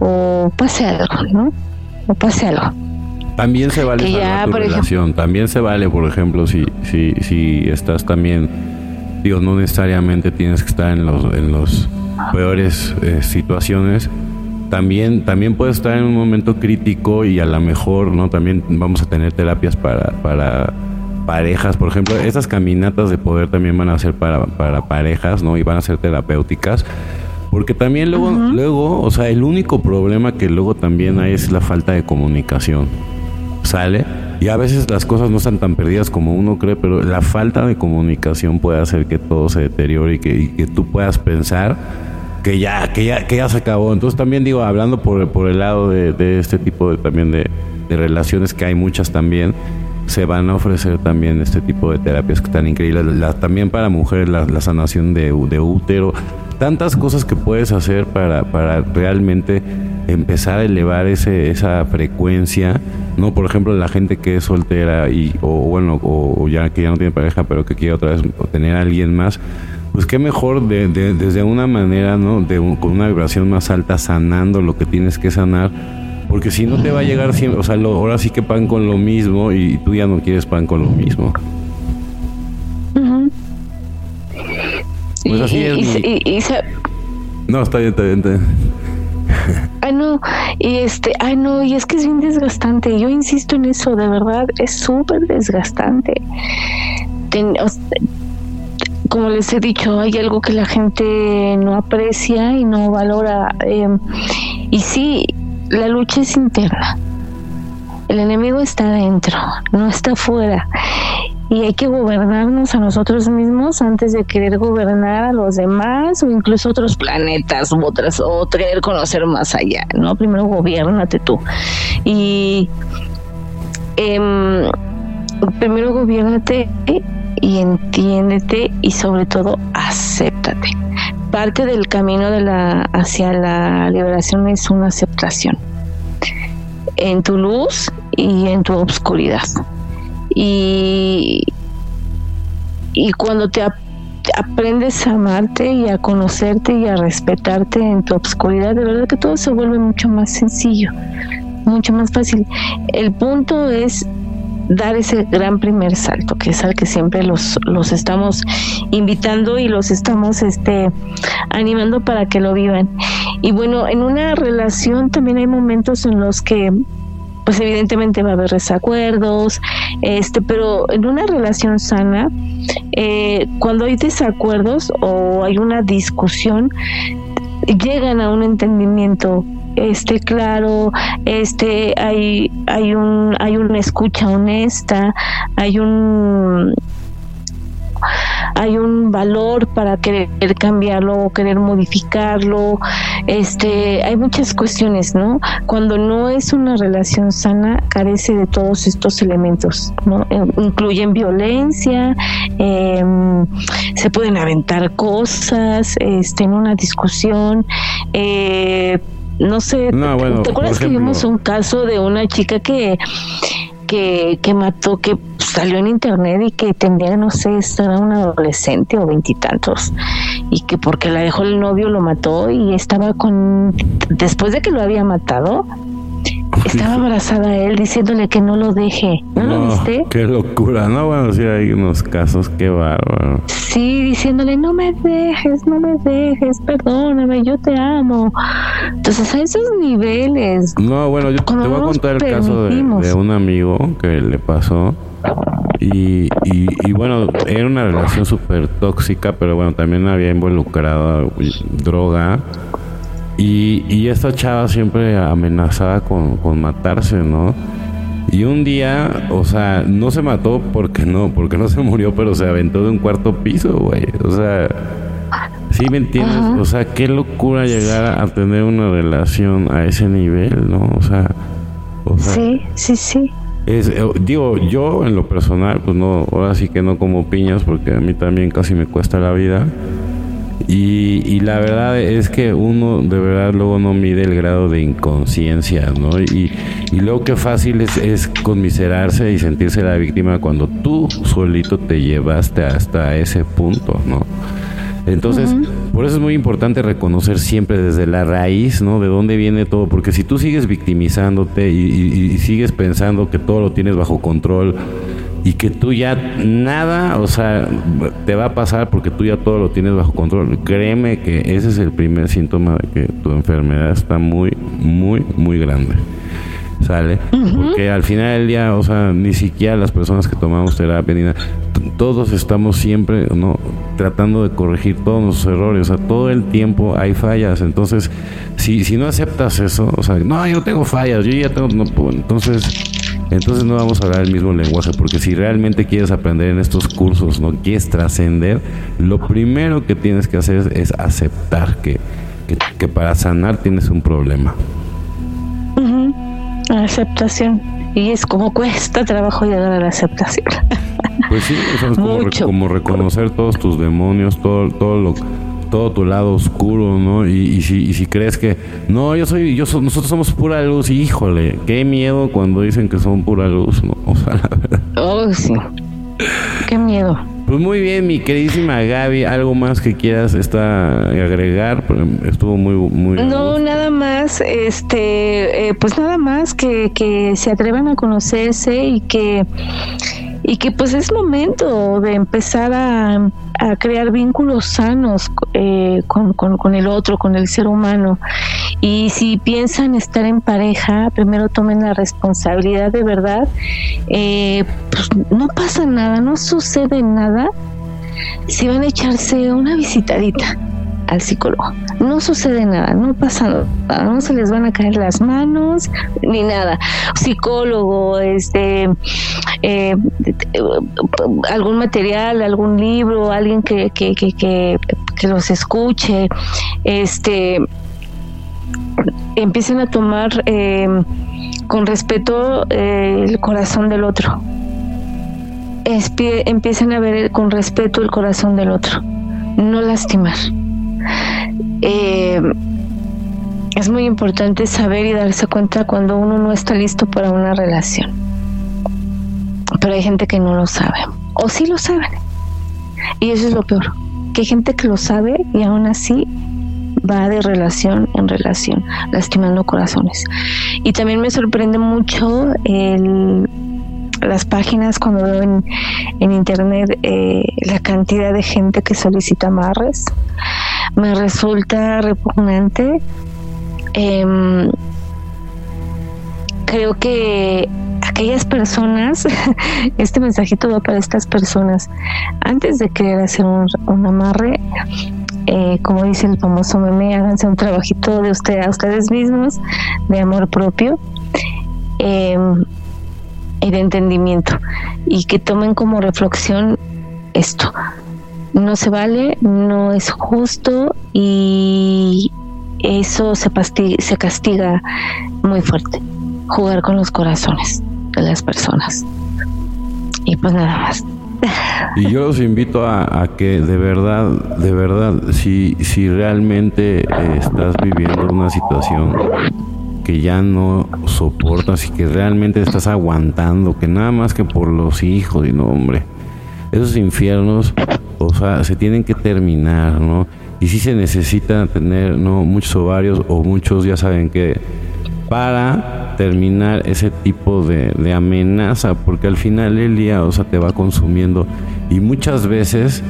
o pase algo, ¿no? O pase algo. También se vale ya, tu relación, también se vale, por ejemplo, si, si, si estás también, digo, no necesariamente tienes que estar en los, en los peores eh, situaciones, también, también puedes estar en un momento crítico y a lo mejor, ¿no? También vamos a tener terapias para, para parejas, por ejemplo, esas caminatas de poder también van a ser para, para parejas, ¿no? Y van a ser terapéuticas. Porque también luego, luego, o sea, el único problema que luego también hay es la falta de comunicación sale y a veces las cosas no están tan perdidas como uno cree, pero la falta de comunicación puede hacer que todo se deteriore y que, tú puedas pensar que ya, que ya, que ya se acabó. Entonces también digo, hablando por, por el lado de, este tipo de también de, relaciones que hay muchas también, se van a ofrecer también este tipo de terapias que están increíbles. también para mujeres la, sanación de, de útero, tantas cosas que puedes hacer para, para realmente empezar a elevar ese, esa frecuencia, ¿no? Por ejemplo, la gente que es soltera y, o bueno, o, ya que ya no tiene pareja, pero que quiere otra vez tener a alguien más, pues qué mejor de, desde una manera, ¿no? De con una vibración más alta, sanando lo que tienes que sanar, porque si no te va a llegar siempre, o sea, ahora sí que pan con lo mismo y, tú ya no quieres pan con lo mismo. Pues así es. No, está bien, está bien. Está bien. Ay, no, y este, ay, no, y es que es bien desgastante. Yo insisto en eso, de verdad, es súper desgastante. como les he dicho, hay algo que la gente no aprecia y no valora. Em, y sí, la lucha es interna. El enemigo está adentro, no está afuera y hay que gobernarnos a nosotros mismos antes de querer gobernar a los demás o incluso otros planetas u otras o querer conocer más allá, ¿no? Primero gobiernate tú. Y em, primero gobiernate y entiéndete y sobre todo acéptate. Parte del camino de la hacia la liberación es una aceptación en tu luz y en tu obscuridad y, y cuando te aprendes a amarte y a conocerte y a respetarte en tu obscuridad, de verdad que todo se vuelve mucho más sencillo, mucho más fácil. El punto es dar ese gran primer salto, que es al que siempre los, los estamos invitando y los estamos este, animando para que lo vivan. Y bueno, en una relación también hay momentos en los que pues evidentemente va a haber desacuerdos, este, pero en una relación sana, eh, cuando hay desacuerdos o hay una discusión, llegan a un entendimiento este claro este hay hay un hay una escucha honesta hay un hay un valor para querer cambiarlo o querer modificarlo. Este, hay muchas cuestiones, ¿no? Cuando no es una relación sana, carece de todos estos elementos, ¿no? Eh, incluyen violencia, em, se pueden aventar cosas, este, en una discusión, eh, no sé, ¿te acuerdas que vimos un caso de una chica que que, que mató, que salió en internet y que tendría, no sé, era un adolescente o veintitantos, y, que porque la dejó el novio lo mató y estaba con, después de que lo había matado, estaba abrazada a él diciéndole que no lo deje. ¿No, lo viste? Qué locura, ¿no? Bueno, sí hay unos casos, qué bárbaro. Sí, diciéndole, no me dejes, no me dejes, perdóname, yo te amo. Entonces, a esos niveles. No, bueno, yo te voy a contar el caso de, de, un amigo que le pasó. Y, y, y bueno, era una relación súper tóxica, pero bueno, también había involucrado droga y, y esta chava siempre amenazaba con, con matarse, ¿no? Y un día, o sea, no se mató porque no, porque no se murió, pero se aventó de un cuarto piso, güey. O sea, ¿sí me entiendes? O sea, qué locura llegar a tener una relación a ese nivel, ¿no? O sea, o sea sí, sí, sí. Es, eh, digo, yo en lo personal, pues no, ahora sí que no como piñas porque a mí también casi me cuesta la vida. Y, la verdad es que uno de verdad luego no mide el grado de inconsciencia, ¿no? Y, y luego qué fácil es, es conmiserarse y sentirse la víctima cuando tú solito te llevaste hasta ese punto, ¿no? Entonces, por eso es muy importante reconocer siempre desde la raíz, ¿no? De dónde viene todo, porque si tú sigues victimizándote y, sigues pensando que todo lo tienes bajo control y que tú ya nada, o sea, te va a pasar porque tú ya todo lo tienes bajo control. Créeme que ese es el primer síntoma de que tu enfermedad está muy, muy, muy grande. ¿Sale? Porque al final del día, o sea, ni siquiera las personas que tomamos terapia, ni nada, todos estamos siempre, ¿no? Tratando de corregir todos nuestros errores, o sea, todo el tiempo hay fallas. Entonces, si, si no aceptas eso, o sea, no, yo tengo fallas, yo ya tengo, no, entonces, entonces no vamos a hablar el mismo lenguaje, porque si realmente quieres aprender en estos cursos, no quieres trascender, lo primero que tienes que hacer es, aceptar que, que, para sanar tienes un problema. Aceptación. Y es como cuesta trabajo llegar a la aceptación. Pues sí, es como, reconocer todos tus demonios, todo, todo lo todo tu lado oscuro, ¿no? Y, si, si crees que no, yo soy, yo nosotros somos pura luz, híjole, qué miedo cuando dicen que son pura luz, ¿no? O sea, la verdad. Oh, sí. Qué miedo. Pues muy bien, mi queridísima Gaby, algo más que quieras está agregar, estuvo muy muy No, nada más, este, eh, pues nada más que, que se atrevan a conocerse y que y que pues es momento de empezar a, crear vínculos sanos eh, con, el otro, con el ser humano. Y si piensan estar en pareja, primero tomen la responsabilidad de verdad. Eh, pues no pasa nada, no sucede nada si van a echarse una visitadita al psicólogo. No sucede nada, no pasa nada, no se les van a caer las manos ni nada. Psicólogo, este, eh, algún material, algún libro, alguien que, que, que, que, los escuche, este, empiecen a tomar eh, con respeto eh, el corazón del otro. empiecen a ver con respeto el corazón del otro, no lastimar. Eh, es muy importante saber y darse cuenta cuando uno no está listo para una relación. Pero hay gente que no lo sabe. O sí lo saben. Y eso es lo peor. Que hay gente que lo sabe y aún así va de relación en relación, lastimando corazones. Y también me sorprende mucho el, las páginas cuando veo en, en internet eh, la cantidad de gente que solicita amarres me resulta repugnante. Em, creo que aquellas personas, este mensajito va para estas personas, antes de querer hacer un, amarre, eh, como dice el famoso meme, háganse un trabajito de usted a ustedes mismos, de amor propio em, y de entendimiento, y que tomen como reflexión esto no se vale, no es justo y eso se, castiga muy fuerte. Jugar con los corazones de las personas. Y pues nada más. Y yo los invito a, que de verdad, de verdad, si, si realmente estás viviendo una situación que ya no soportas y que realmente estás aguantando, que nada más que por los hijos y no, hombre, esos infiernos o sea, se tienen que terminar, ¿no? Y si se necesita tener, ¿no? Muchos ovarios o muchos, ya saben que, para terminar ese tipo de, amenaza, porque al final el día, o sea, te va consumiendo. Y muchas veces,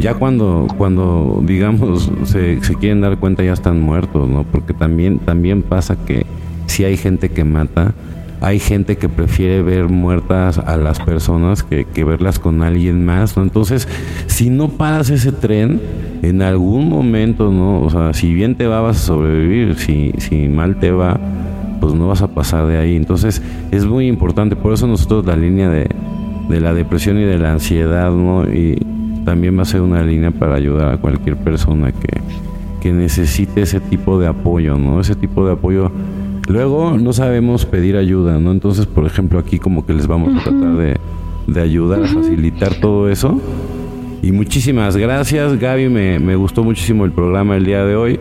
ya cuando, cuando digamos, se, quieren dar cuenta, ya están muertos, ¿no? Porque también, también pasa que si hay gente que mata, hay gente que prefiere ver muertas a las personas que, verlas con alguien más, ¿no? Entonces, si no paras ese tren, en algún momento, ¿no? O sea, si bien te va, vas a sobrevivir, si, si mal te va, pues no vas a pasar de ahí. Entonces, es muy importante, por eso nosotros la línea de, de la depresión y de la ansiedad, ¿no? Y también va a ser una línea para ayudar a cualquier persona que, que necesite ese tipo de apoyo, ¿no? Ese tipo de apoyo Luego no sabemos pedir ayuda, ¿no? Entonces, por ejemplo, aquí como que les vamos a tratar de, ayudar a facilitar todo eso. Y muchísimas gracias, Gaby. Me, me gustó muchísimo el programa el día de hoy.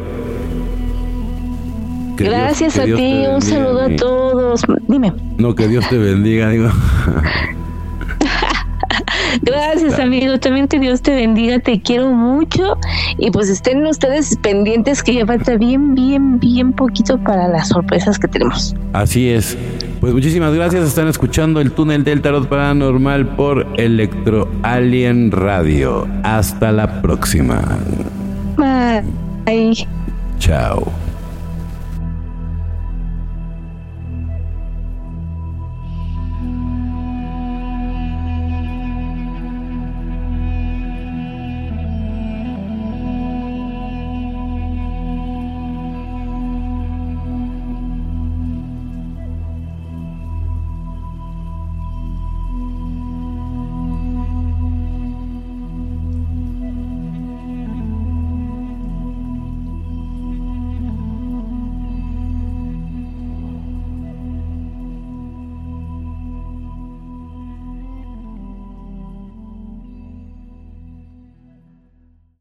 gracias a ti, un saludo a todos. Dime. No, que Dios te bendiga, digo. Gracias, amigo. También que Dios te bendiga. Te quiero mucho. Y pues estén ustedes pendientes que ya falta bien, bien, bien poquito para las sorpresas que tenemos. Así es. Pues muchísimas gracias. Están escuchando el túnel del tarot paranormal por Electro Alien Radio. Hasta la próxima. Bye. Chao.